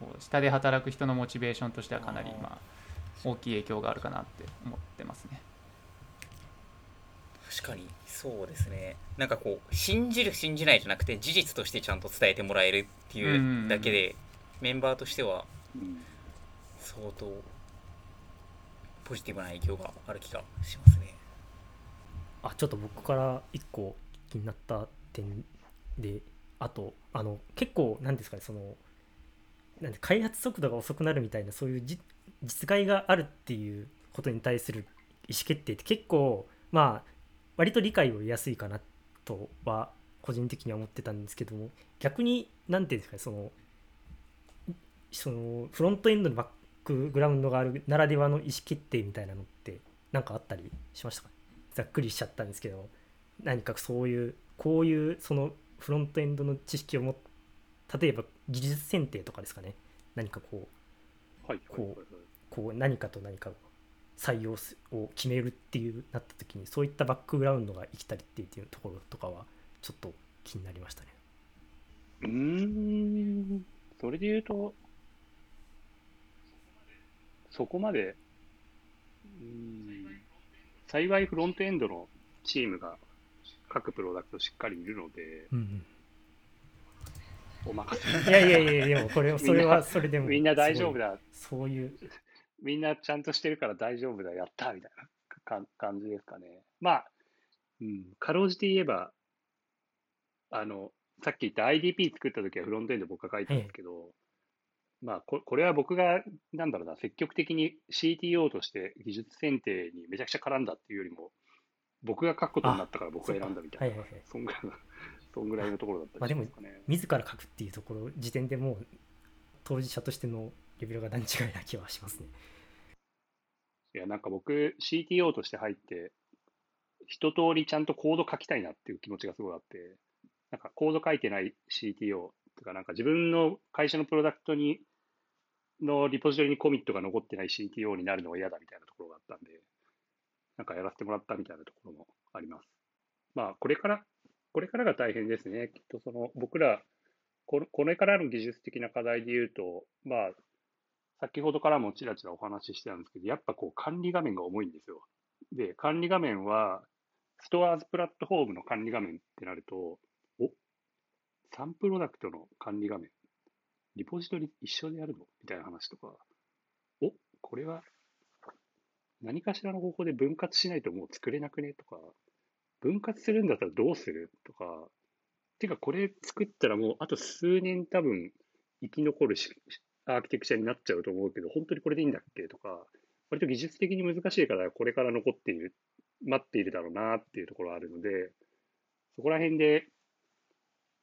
こう下で働く人のモチベーションとしてはかなりまあ大きい影響があるかなって思ってますね。確かにそうですね。なんかこう信じる信じないじゃなくて事実としてちゃんと伝えてもらえるっていうだけで、メンバーとしてはうん相当ポジティブな影響がある気がしますね。あちょっと僕から一個気になった点であとあの結構なんですかねそのなんで開発速度が遅くなるみたいなそういう実害があるっていうことに対する意思決定って結構まあ割と理解を得やすいかなとは個人的には思ってたんですけども逆に何ていうんですかねそのそのフロントエンドのバックグラウンドがあるならではの意思決定みたいなのって何かあったりしましたか？ざっくりしちゃったんですけど。何かそういうこういうそのフロントエンドの知識をも例えば技術選定とかですかね。何かこうはいこうこう何かと何かを採用すを決めるっていうなった時にそういったバックグラウンドが生きたりっていうところとかはちょっと気になりましたね。うーん、それで言うと、そこまで、うーん、幸いフロントエンドのチームが各プロダクトしっかりいるので、うんお任うん、いせ。やいやいやでもこれそれはそれでも。みんな大丈夫だ。だ、そういう。みんなちゃんとしてるから大丈夫だ、やったみたいな。か感じですかね。まあ、うん、かろうじて言えば、あの、さっき言った IDP 作った時はフロントエンド僕が書いたんですけど、まあこ、これは僕が、なんだろうな、積極的に CTO として技術選定にめちゃくちゃ絡んだっていうよりも、僕が書くことになったから僕が選んだみたいな、はいはいはいそんぐらいの、そんぐらいのところだったりしますかね。自ら書くっていうところ時点でもう当事者としてのレベルが段違いな気はしますね。いや、なんか僕、CTO として入って、一通りちゃんとコード書きたいなっていう気持ちがすごいあって、なんかコード書いてない CTO とか、なんか自分の会社のプロダクトに、のリポジトリにコミットが残ってない CTO になるのが嫌だみたいなところがあったんで、なんかやらせてもらったみたいなところもあります。まあ、これから、これからが大変ですね。きっとその、僕ら、これからの技術的な課題で言うと、まあ、先ほどからもちらちらお話ししてたんですけど、やっぱこう管理画面が重いんですよ。で、管理画面は、ストアーズプラットフォームの管理画面ってなると、おサンプロダクトの管理画面、リポジトリ一緒でやるの？みたいな話とか、おこれは何かしらの方法で分割しないともう作れなくね？とか、分割するんだったらどうする？とか、てかこれ作ったらもうあと数年多分生き残るしアーキテクチャになっちゃうと思うけど、本当にこれでいいんだっけ？とか、割と技術的に難しいからこれから残っている、待っているだろうなっていうところあるので、そこら辺で、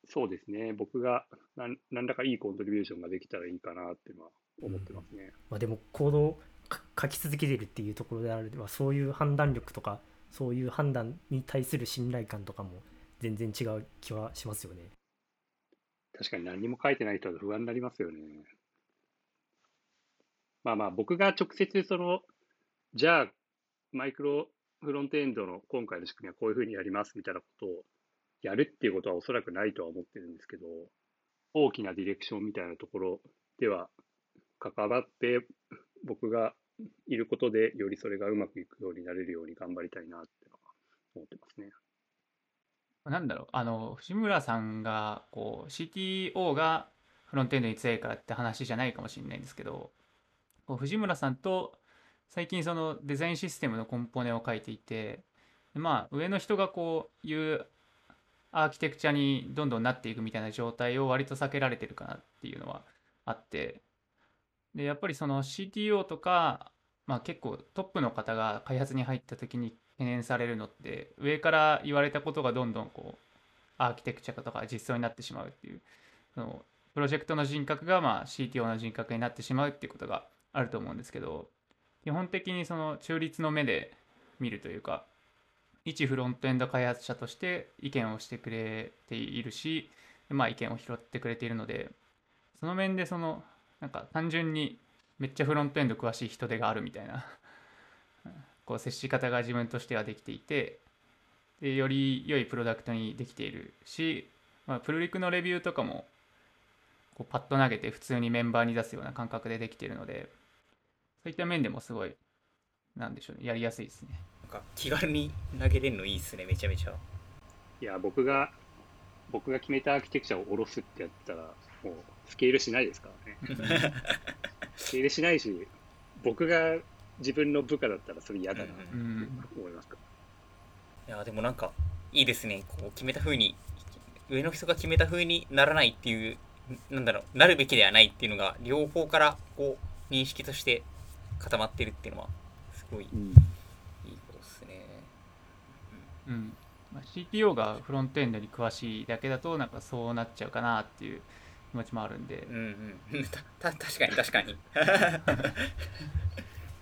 そうですね、僕が何何らかいいコントリビューションができたらいいかなっていうのは思ってますね。まあ、でもコードを書き続けてるっていうところであればそういう判断力とかそういう判断に対する信頼感とかも全然違う気はしますよね。確かに何も書いてない人は不安になりますよね。まあまあ、僕が直接その、じゃあ、マイクロフロントエンドの今回の仕組みはこういうふうにやりますみたいなことをやるっていうことはおそらくないとは思ってるんですけど、大きなディレクションみたいなところでは関わって、僕がいることでよりそれがうまくいくようになれるように頑張りたいなって思ってますね。なんだろうあの藤村さんがこう CTO がフロントエンドに強いからって話じゃないかもしれないんですけどこう藤村さんと最近そのデザインシステムのコンポーネを書いていてまあ上の人がこういうアーキテクチャにどんどんなっていくみたいな状態を割と避けられてるかなっていうのはあってでやっぱりその CTO とか、まあ、結構トップの方が開発に入った時に懸念されるのって上から言われたことがどんどんこうアーキテクチャとか実装になってしまうっていうそのプロジェクトの人格がまあ CTO の人格になってしまうっていうことがあると思うんですけど基本的にその中立の目で見るというか一フロントエンド開発者として意見をしてくれているし、まあ、意見を拾ってくれているのでその面でそのなんか単純にめっちゃフロントエンド詳しい人手があるみたいな。こう接し方が自分としてはできていて。でより良いプロダクトにできているし、まあ、プルリクのレビューとかもこうパッと投げて普通にメンバーに出すような感覚でできているのでそういった面でもすごいなんでしょうねやりやすいですね。なんか気軽に投げれるのいいっすねめちゃめちゃ。いや、僕が、僕が決めたアーキテクチャを下ろすってやったら、もうスケールしないですからね。スケールしないし、僕が自分の部下だったらそれ嫌だな。とうん。思いますかいやでもなんかいいですね。こう決めた風に上の人が決めた風にならないっていうなんだろうなるべきではないっていうのが両方からこう認識として固まってるっていうのはすごいいうん。いことですね。うん。まあ、CTO がフロントエンドに詳しいだけだとなんかそうなっちゃうかなっていう気持ちもあるんで。うんうん。た た確かに確かに。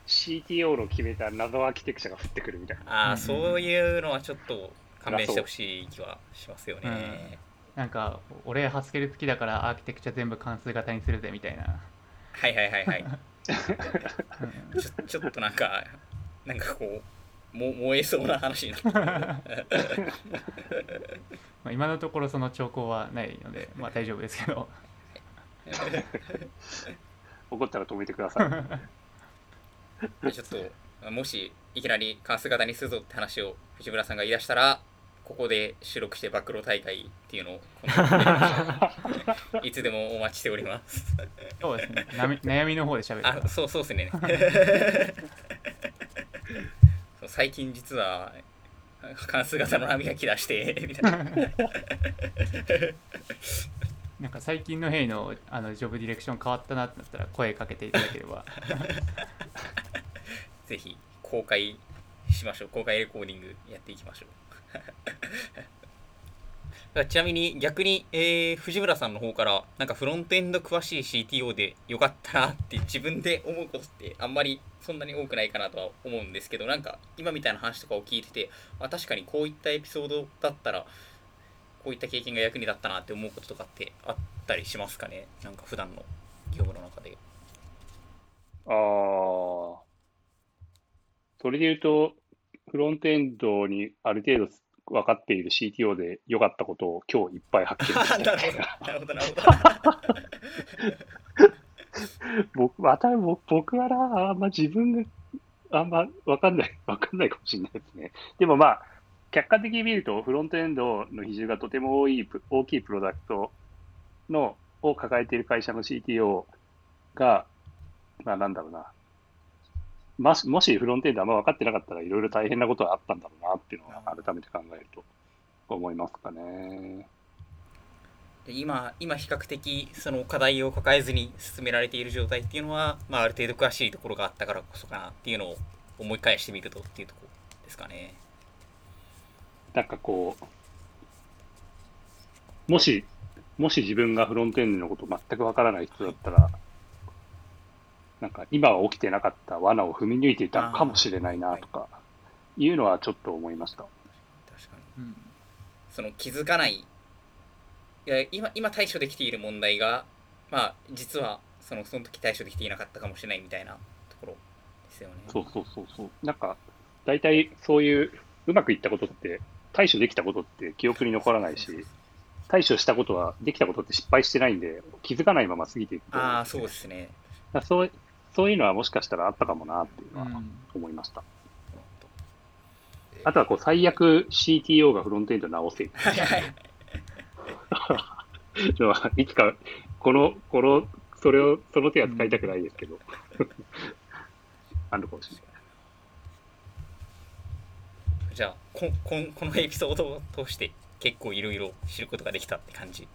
CTO の決めた謎アーキテクチャが降ってくるみたいな。ああうんうん。そういうのはちょっと勘弁してほしい気はしますよね、なんか俺ハスケル好きだからアーキテクチャ全部関数型にするぜみたいな、はいはいはいはい。う んちょちょっとなんかなんかこうも燃えそうな話になって。まあ今のところその兆候はないので、まあ、大丈夫ですけど。怒ったら止めてください。でちょっともしいきなり関数型にするぞって話を藤村さんが言い出したらここで収録して暴露大会っていうのをいつでもお待ちしております。そうですね。なみ悩みの方で喋るそうそうですね最近実は関数型の波が来だして みたいな。なんか最近のヘイのあのジョブディレクション変わったなってなったら声かけていただければ。ぜひ公開しましょう。公開レコーディングやっていきましょうちなみに逆に、えー藤村さんの方からなんかフロントエンド詳しい CTO でよかったなって自分で思うことってあんまりそんなに多くないかなとは思うんですけどなんか今みたいな話とかを聞いてて、あ、確かにこういったエピソードだったらこういった経験が役に立ったなって思うこととかってあったりしますかね？なんか普段の業務の中で。ああ。それで言うと、フロントエンドにある程度分かっている CTO で良かったことを今日いっぱい発見しなた。るほどなるほどなるほど。僕、また僕僕はな、あんま自分があんま分かんない、分かんないかもしれないですね。でもまあ、客観的に見ると、フロントエンドの比重がとても多いプ、大きいプロダクトの、を抱えている会社の CTO が、まあなんだろうな、もし、もしフロントエンドあんま分かってなかったらいろいろ大変なことはあったんだろうなっていうのは改めて考えると思いますかね。で今今比較的その課題を抱えずに進められている状態っていうのは、まあ、ある程度詳しいところがあったからこそかなっていうのを思い返してみるとっていうところですかね。なんかこう、もし、もし自分がフロントエンドのこと全くわからない人だったら、なんか今は起きてなかった罠を踏み抜いていたのかもしれないなとか、いうのはちょっと思いました。確かにうんその気づかないいや今今対処できている問題がまあ実はそのその時対処できていなかったかもしれないみたいなところですよね。そうそうそうそう。なんか、大体そういううまくいったことって、対処できたことって記憶に残らないし、対処したことは、できたことって失敗してないんで、気づかないまま過ぎていくと思うんああそうですね。そうそういうのはもしかしたらあったかもなっていうのはうん思いました。あとはこう最悪 CTO がフロントエンド直せ。はいはいのは いつか、この、この、それを、その手は使いたくないですけど。あるかもしれない。じゃあここんこのエピソードを通して結構いろいろ知ることができたって感じで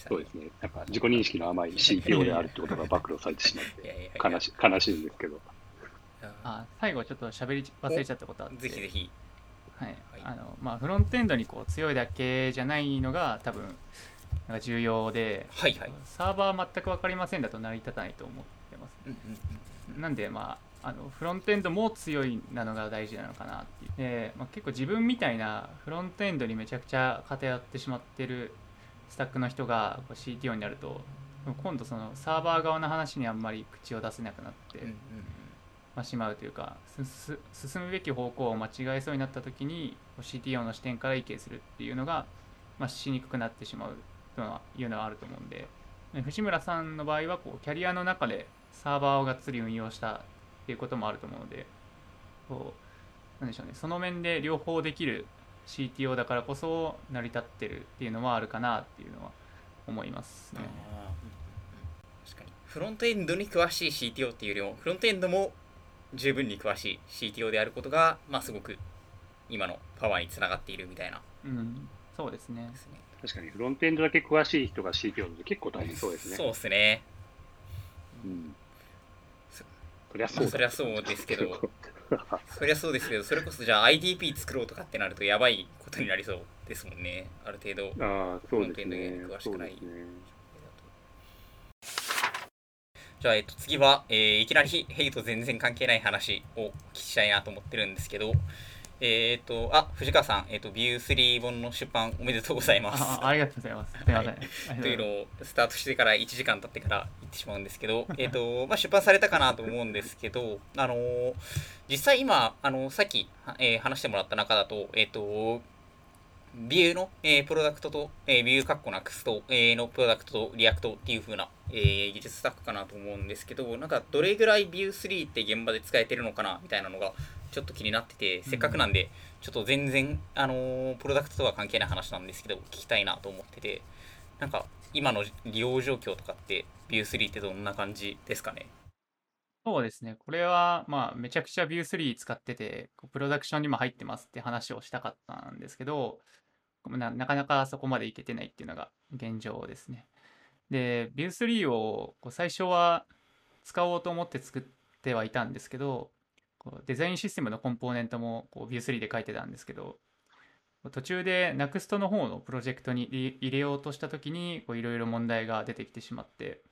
したね。そうですね。なんか自己認識の甘い CTO であるってことが暴露されてしまっいて、悲し悲しいんですけど。あ最後ちょっと喋り忘れちゃったことあって。ぜひぜひ。はい。はい。あのまあ、フロントエンドにこう強いだけじゃないのが多分なんか重要ではいはい、サーバー全く分かりませんだと成り立たないと思ってます。うんうんうん。なんで、まあ、あのフロントエンドも強いなのが大事なのかなっていう。で、まあ、結構自分みたいなフロントエンドにめちゃくちゃ偏ってしまってるスタックの人がこう CTO になると今度そのサーバー側の話にあんまり口を出せなくなって、うんうんまあ、しまうというかすす進むべき方向を間違えそうになった時に CTO の視点から意見するっていうのが、まあ、しにくくなってしまうというのはあると思うんでで藤村さんの場合はこうキャリアの中でサーバーをがっつり運用したっていうこともあると思うのでこうなんでしょうねその面で両方できる CTO だからこそ成り立ってるっていうのはあるかなっていうのは思いますね。確かにフロントエンドに詳しい CTO っていうよりもフロントエンドも十分に詳しい CTO であることが、まあ、すごく今のパワーにつながっているみたいなうん、そうですね。確かにフロントエンドだけ詳しい人が CTO だと結構大変そうですね。そうですね。うんそそりゃそうだ。そりゃそうですけど そりゃそうですけど、それこそじゃあ IDP 作ろうとかってなるとやばいことになりそうですもんね。ある程度。ああ、そうですね詳。しくないね。じゃあ、えっと、次は、えーいきなりヘイと全然関係ない話をお聞きしたいなと思ってるんですけど、えっと、あ、藤川さん、えっと、 Vue 3本の出版おめでとうございます。ああありがとうございます。すみません。というのをスタートしてから1時間経ってから言ってしまうんですけど、えっとまあ、出版されたかなと思うんですけど、あのー実際今、あのさっき、はえー話してもらった中だと、えっと Vue の、えープロダクトと、えー Vue カッコ Nuxt、えーのプロダクトと React っていう風な、えー技術スタックかなと思うんですけど、なんかどれぐらい Vue 3って現場で使えてるのかなみたいなのがちょっと気になってて、せっかくなんで、ちょっと全然、あのープロダクトとは関係ない話なんですけど、聞きたいなと思ってて、なんか今の利用状況とかって、ビュー3ってどんな感じですかね？そうですね。これは、まあ、めちゃくちゃ Vue3 使ってて、プロダクションにも入ってますって話をしたかったんですけど、ななかなかそこまでいけてないっていうのが現状ですね。で、Vue3 をこう最初は使おうと思って作ってはいたんですけど、こうデザインシステムのコンポーネントもこう Vue3 で書いてたんですけど、途中で Next の方のプロジェクトに入れようとした時にいろいろ問題が出てきてしまって、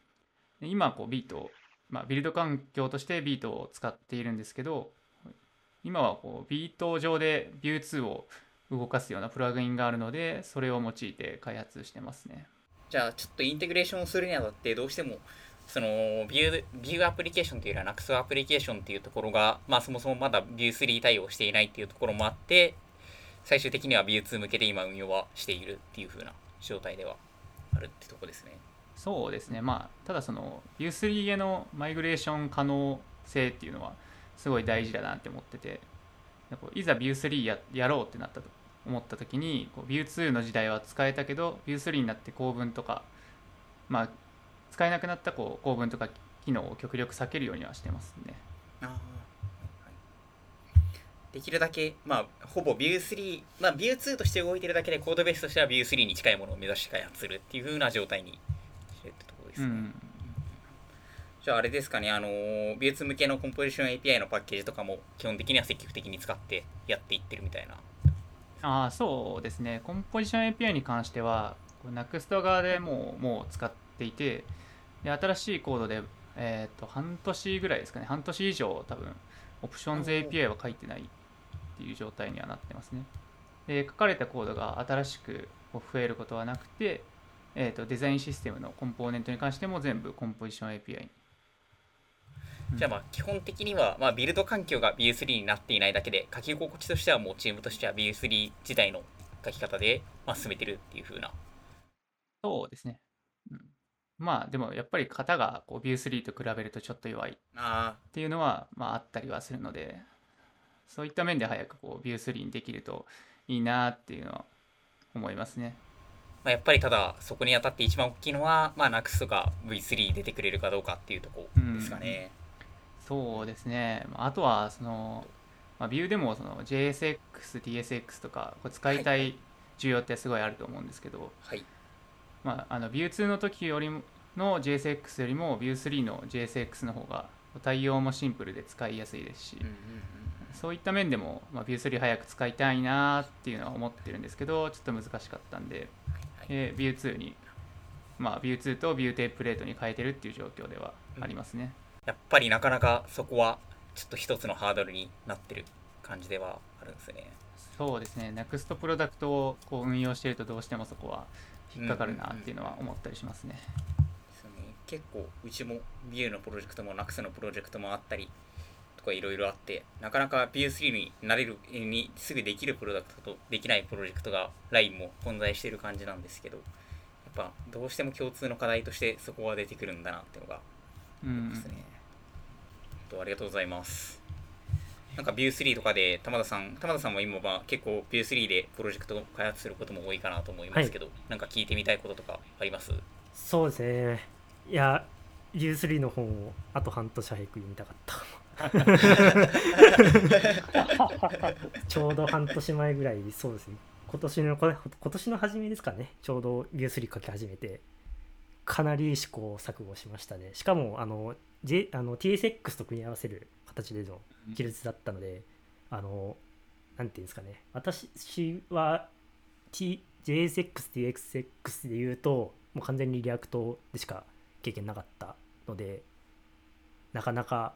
今こうビートまあ、ビルド環境としてビートを使っているんですけど今はこうビート上で Vue2 を動かすようなプラグインがあるのでそれを用いて開発してますね。じゃあちょっとインテグレーションをするにあたってどうしてもそのビュービューアプリケーションというよりは Next アプリケーションっていうところが、まあ、そもそもまだ Vue3 対応していないっていうところもあって最終的には Vue2 向けで今運用はしているっていう風な状態ではあるってとこですね。そうですねまあただその Vue3 へのマイグレーション可能性っていうのはすごい大事だなって思ってていざ Vue3 ややろうってなったと思った時にこう Vue2 の時代は使えたけど Vue3 になって構文とかまあ使えなくなったこう構文とか機能を極力避けるようにはしてますねできるだけ、まあ、ほぼ Vue3、まあ、Vue2 として動いてるだけでコードベースとしては Vue3 に近いものを目指して開発するっていう風な状態にしてるってところですね。うんじゃああれですかね、あのー、Vue2 向けのコンポジション API のパッケージとかも基本的には積極的に使ってやっていってるみたいな。ああそうですねコンポジション API に関してはこう NEXT 側でもうもう使っていてで新しいコードで、えー、と半年ぐらいですかね。半年以上多分オプションズ API は書いてないっていう状態にはなってますね。で書かれたコードが新しく増えることはなくて、えー、とデザインシステムのコンポーネントに関しても全部コンポジション API に。じゃあまあ基本的には、まあ、ビルド環境が Vue3 になっていないだけで書き心地としてはもうチームとしては Vue3 時代の書き方で、まあ、進めてるっていう風な。そうですね、うん、まあでもやっぱり型がこう Vue3 と比べるとちょっと弱いあっていうのは、まあ、あったりはするのでそういった面で早くこう Vue3 にできるといいなっていうのは思いますね。まあ、やっぱりただそこにあたって一番大きいのは、まあ、Next が V3 出てくれるかどうかっていうところですかね。そうですね。まああとは、その、まあ、ビューでもその JSX、TSX とかこう使いたい需要ってすごいあると思うんですけど、はいまあ、あのビュー2の時よりもの JSX よりもビュー3の JSX の方が対応もシンプルで使いやすいですし、うんうんうんそういった面でも、まあ、ビュー3早く使いたいなっていうのは思ってるんですけどちょっと難しかったんで、はいえビュー2に、まあ、ビュー2とビューテープレートに変えてるっていう状況ではありますね。やっぱりなかなかそこはちょっと一つのハードルになってる感じではあるんですね。そうですね、NEXT プロダクトをこう運用しているとどうしてもそこは引っかかるなっていうのは思ったりしますね。結構うちもビューのプロジェクトも NAX のプロジェクトもあったりとかいろいろあってなかなか Vue3 になれるにすぐできるプロダクトとできないプロジェクトが LINE も混在している感じなんですけどやっぱどうしても共通の課題としてそこは出てくるんだなっていうのがうんですね。本当ありがとうございます。なんか Vue3 とかで玉田さん、玉田さんも今は結構 Vue3 でプロジェクトを開発することも多いかなと思いますけど、なんか聞いてみたいこととかあります？そうですね。いや U3 の本をあと半年早く読みたかった ちょうど半年前ぐらいそうですね。今年のこれ今年の初めですかね。ちょうど U3 書き始めてかなり試行錯誤しましたね。しかもあの,、J、あの TSX と組み合わせる形での記述だったので、あのなんていうんですかね。私は T JSX、 TSX で言うともう完全に React でしか経験なかったのでなかなか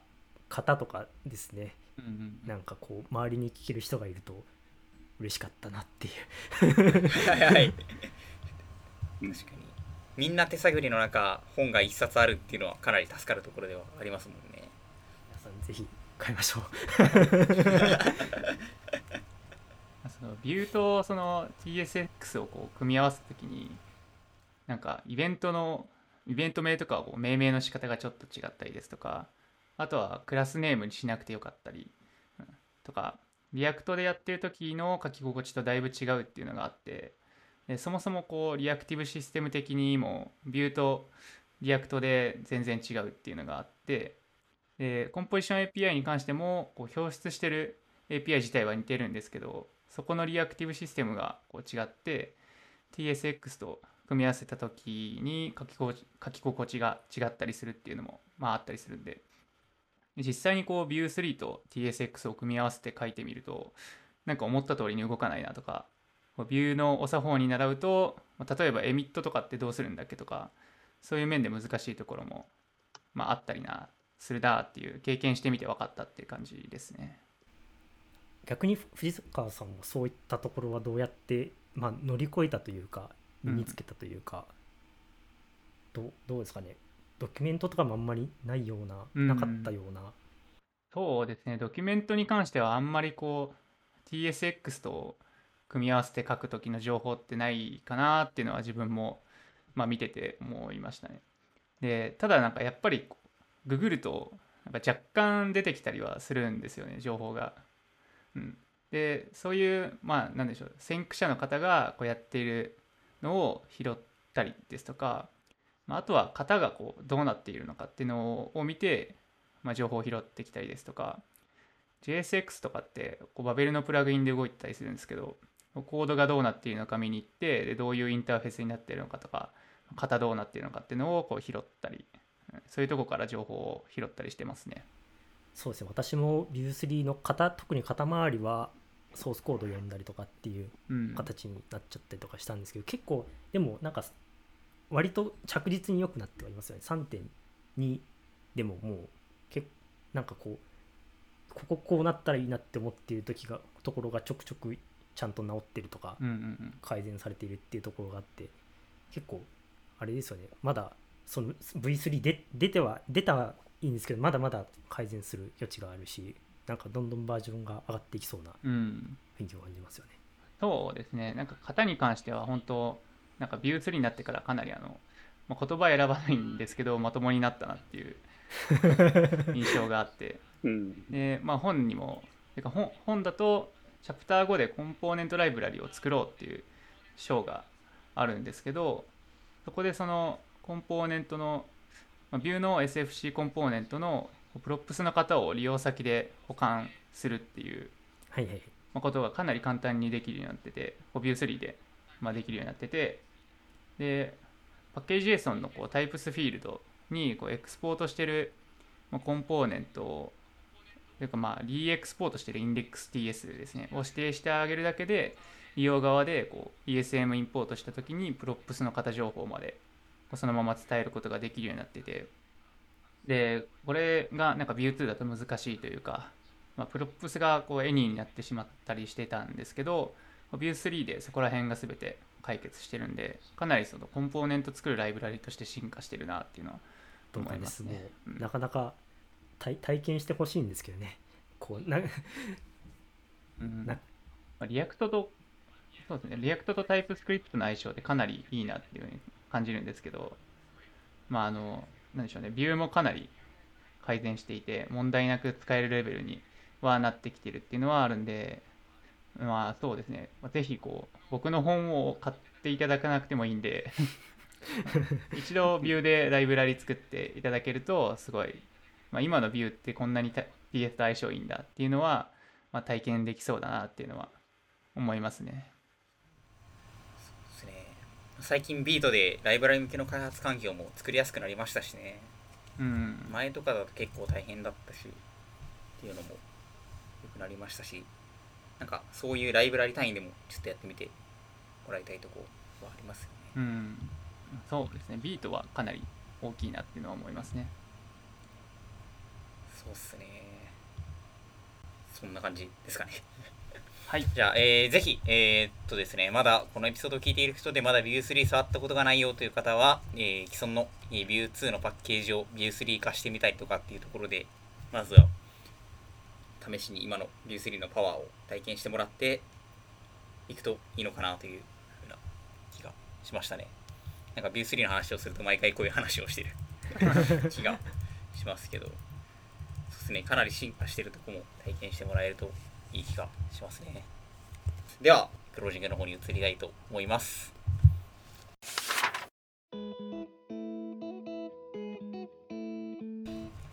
型とかですね。うんうんなんかこう周りに聞ける人がいると嬉しかったなっていう。はいはい。確かに。みんな手探りの中、本が一冊あるっていうのはかなり助かるところではありますもんね。皆さんぜひ買いましょう そのビューとその TSX をこう組み合わせたときになんかイベントのイベント名とかはこう命名の仕方がちょっと違ったりですとかあとはクラスネームにしなくてよかったりうんとか React でやってる時の書き心地とだいぶ違うっていうのがあってでそもそもこう reactive system 的にも Vue と React で全然違うっていうのがあってでコンポジション API に関してもこう表出してる API 自体は似てるんですけどそこの reactive system がこう違って TSX と組み合わせた時に書きこ書き心地が違ったりするっていうのもまああったりするんで。実際にこう Vue3 と TSX を組み合わせて書いてみるとなんか思った通りに動かないなとかこう Vue のお作法に習うとまあ例えばエミットとかってどうするんだっけとかそういう面で難しいところもまああったりなするなっていう経験してみて分かったっていう感じですね。逆に藤川さんもそういったところはどうやって、まあ、乗り越えたというか身につけたというか、どうどうですかね。ドキュメントとかもあんまりないような、うん。なかったような。そうですね、ドキュメントに関してはあんまりこう TSX と組み合わせて書く時の情報ってないかなっていうのは自分もまあ見てて思いましたね。で、ただなんかやっぱりググるとなんか若干出てきたりはするんですよね、情報が。うん、で、そういう、まあなんでしょう、先駆者の方がこうやっているのを拾ったりですとか、まあ、あとは型がこうどうなっているのかっていうのを見てまあ、情報を拾ってきたりですとか JSX とかってこうバベルのプラグインで動いてたりするんですけどコードがどうなっているのか見に行ってでどういうインターフェースになっているのかとか型どうなっているのかっていうのをこう拾ったりうんそういうとこから情報を拾ったりしてますね。そうですね。私も Vue3 の型特に型周りはソースコード読んだりとかっていううん、形になっちゃったりとかしたんですけど結構でもなんか割と着実に良くなってはいますよね。3.2でももう結なんかこうこここうなったらいいなって思っている時がところがちょくちょくちゃんと治ってるとかうんうんうん。改善されているっていうところがあって結構あれですよね。まだその V3 で出ては出たはいいんですけどまだまだ改善する余地があるしなんかどんどんバージョンが上がっていきそうなうん。雰囲気を感じますよね。そうですね、なんか型に関しては本当、なんか Vue3 になってからかなりあの、まあ、言葉選ばないんですけど、まともになったなっていう 印象があって、うん。で、まあ、本にも、てか本本だと、チャプター5でコンポーネントライブラリを作ろうっていう章があるんですけど、そこでそのコンポーネントの、まあ、Vue の SFC コンポーネントの props の型を利用先で補完するっていうことがかなり簡単にできるようになってて、こう Vue3 で、まあ、できるようになってて、で、 package JSON のこう types フィールドにこうエクスポートしてるまあコンポーネントを、というかまあ、 re-export してるインデックス TS ですね、を指定してあげるだけで、利用側でこう ESM インポートしたときに、 props の型情報までそのまま伝えることができるようになってて、で、これがなんか Vue2 だと難しいというか、まあ、 props がこう any になってしまったりしてたんですけど、Vue3 でそこら辺が全て解決してるんで、かなりそのコンポーネント作るライブラリとして進化してるなっていうのは思いますすね。うん。なかなか体体験してほしいんですけどね。こうなうん。なまあリアクトと、そうですね、 React と TypeScript の相性でかなりいいなっていうふうに感じるんですけど、まああの、なんでしょうね、 Vue もかなり改善していて、問題なく使えるレベルにはなってきてるっていうのはあるんで、まあそうですね、まあぜひこう、僕の本を買っていただかなくてもいいんで、一度 Vue でライブラリ作っていただけると、すごい、まあ、今の Vue ってこんなにた TS と相性いいんだっていうのは、まあ、体験できそうだなっていうのは思いますね。ですね最近ビートでライブラリ向けの開発環境も作りやすくなりましたしねうん。前とかだと結構大変だったしっていうのも良くなりましたしなんかそういうライブラリ単位でもちょっとやってみてもらいたいとこはありますよねうん。そうですね。ビートはかなり大きいなっていうのは思いますね。そうっすねそんな感じですかね はい。じゃあ、えーぜひ、えーっとですね、まだこのエピソードを聞いている人でまだ Vue3 触ったことがないよという方は、えー既存の、えー Vue2 のパッケージを Vue3 化してみたりとかっていうところで、まずは試しに今の Vue3 のパワーを体験してもらっていくといいのかなというふうな気がしましたね。なんか Vue3 の話をすると毎回こういう話をしてる 気がしますけど、ですね、かなり進化してるとこも体験してもらえるといい気がしますね。では、クロージングの方に移りたいと思います。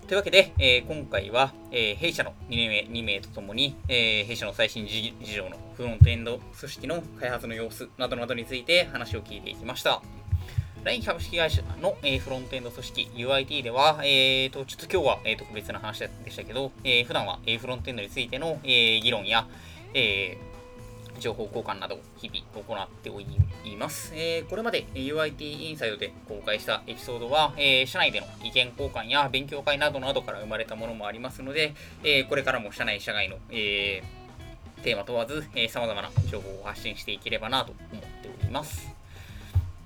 というわけで、えー今回は、えー弊社の2名 ,2 名とともに、えー弊社の最新事事情のフロントエンド組織の開発の様子などなどについて話を聞いていきました。LINE 株式会社の、えーフロントエンド組織 UIT では、えーとちょっと今日は、えー特別な話でしたけど、えー普段は、えーフロントエンドについての、えー議論や、えー情報交換などを日々行っております。えーこれまで UIT インサイドで公開したエピソードは、えー社内での意見交換や勉強会などなどから生まれたものもありますので、えーこれからも社内社外の、えーテーマ問わず、えー、様々な情報を発信していければなと思っております。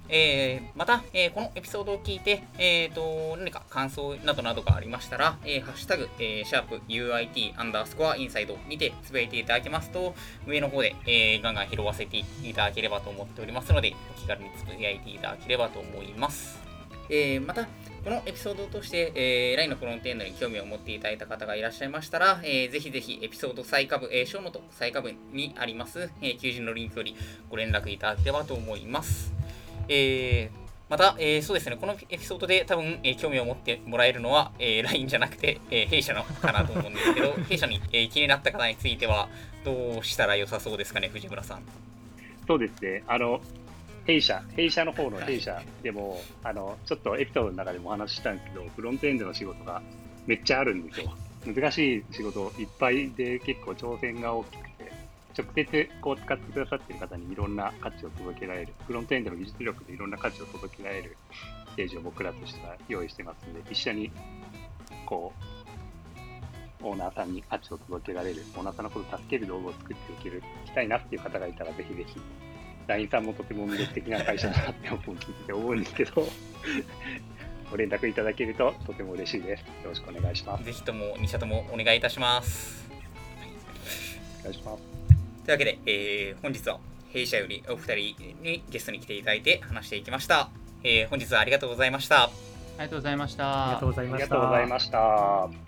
えーまた、えーこのエピソードを聞いて、えー、と何か感想などなどがありましたら、えーハッシュタグ、えーシャープ UIT アンダースコアインサイドにてつぶやいていただけますと、上の方で、えーガンガン拾わせていただければと思っておりますので、お気軽につぶやいていただければと思います。えーまた、このエピソードを通して、えー LINE のフロントエンドに興味を持っていただいた方がいらっしゃいましたら、えーぜひぜひエピソード最下部、えー、ショーノート最下部にあります、えー求人のリンクよりご連絡いただければと思います。えーまた、えーそうですね、このエピソードで多分、えー興味を持ってもらえるのは、えー LINE じゃなくて、えー弊社のかなと思うんですけど、弊社に、えー気になった方については、どうしたら良さそうですかね、藤村さん。そうですね、あの、弊社、弊社の方の弊社でも、あの、ちょっとエピソードの中でもお話ししたんですけど、フロントエンドの仕事がめっちゃあるんですよ。難しい仕事いっぱいで結構挑戦が大きくて、直接こう使ってくださっている方にいろんな価値を届けられる、フロントエンドの技術力でいろんな価値を届けられるステージを僕らとしては用意してますので、一緒にこう、オーナーさんに価値を届けられる、オーナーさんのことを助ける道具を作っていける、いきたいなっていう方がいたら、ぜひぜひ、LINE さんもとても魅力的な会社だなって思う聞いてて思うんですけど、ご連絡いただけるととても嬉しいです。よろしくお願いします。ぜひとも、2社ともお願いいたします。お願いします。というわけで、えー本日は弊社よりお二人にゲストに来ていただいて話していきました。えー本日はありがとうございました。ありがとうございました。ありがとうございありがましたとうございました。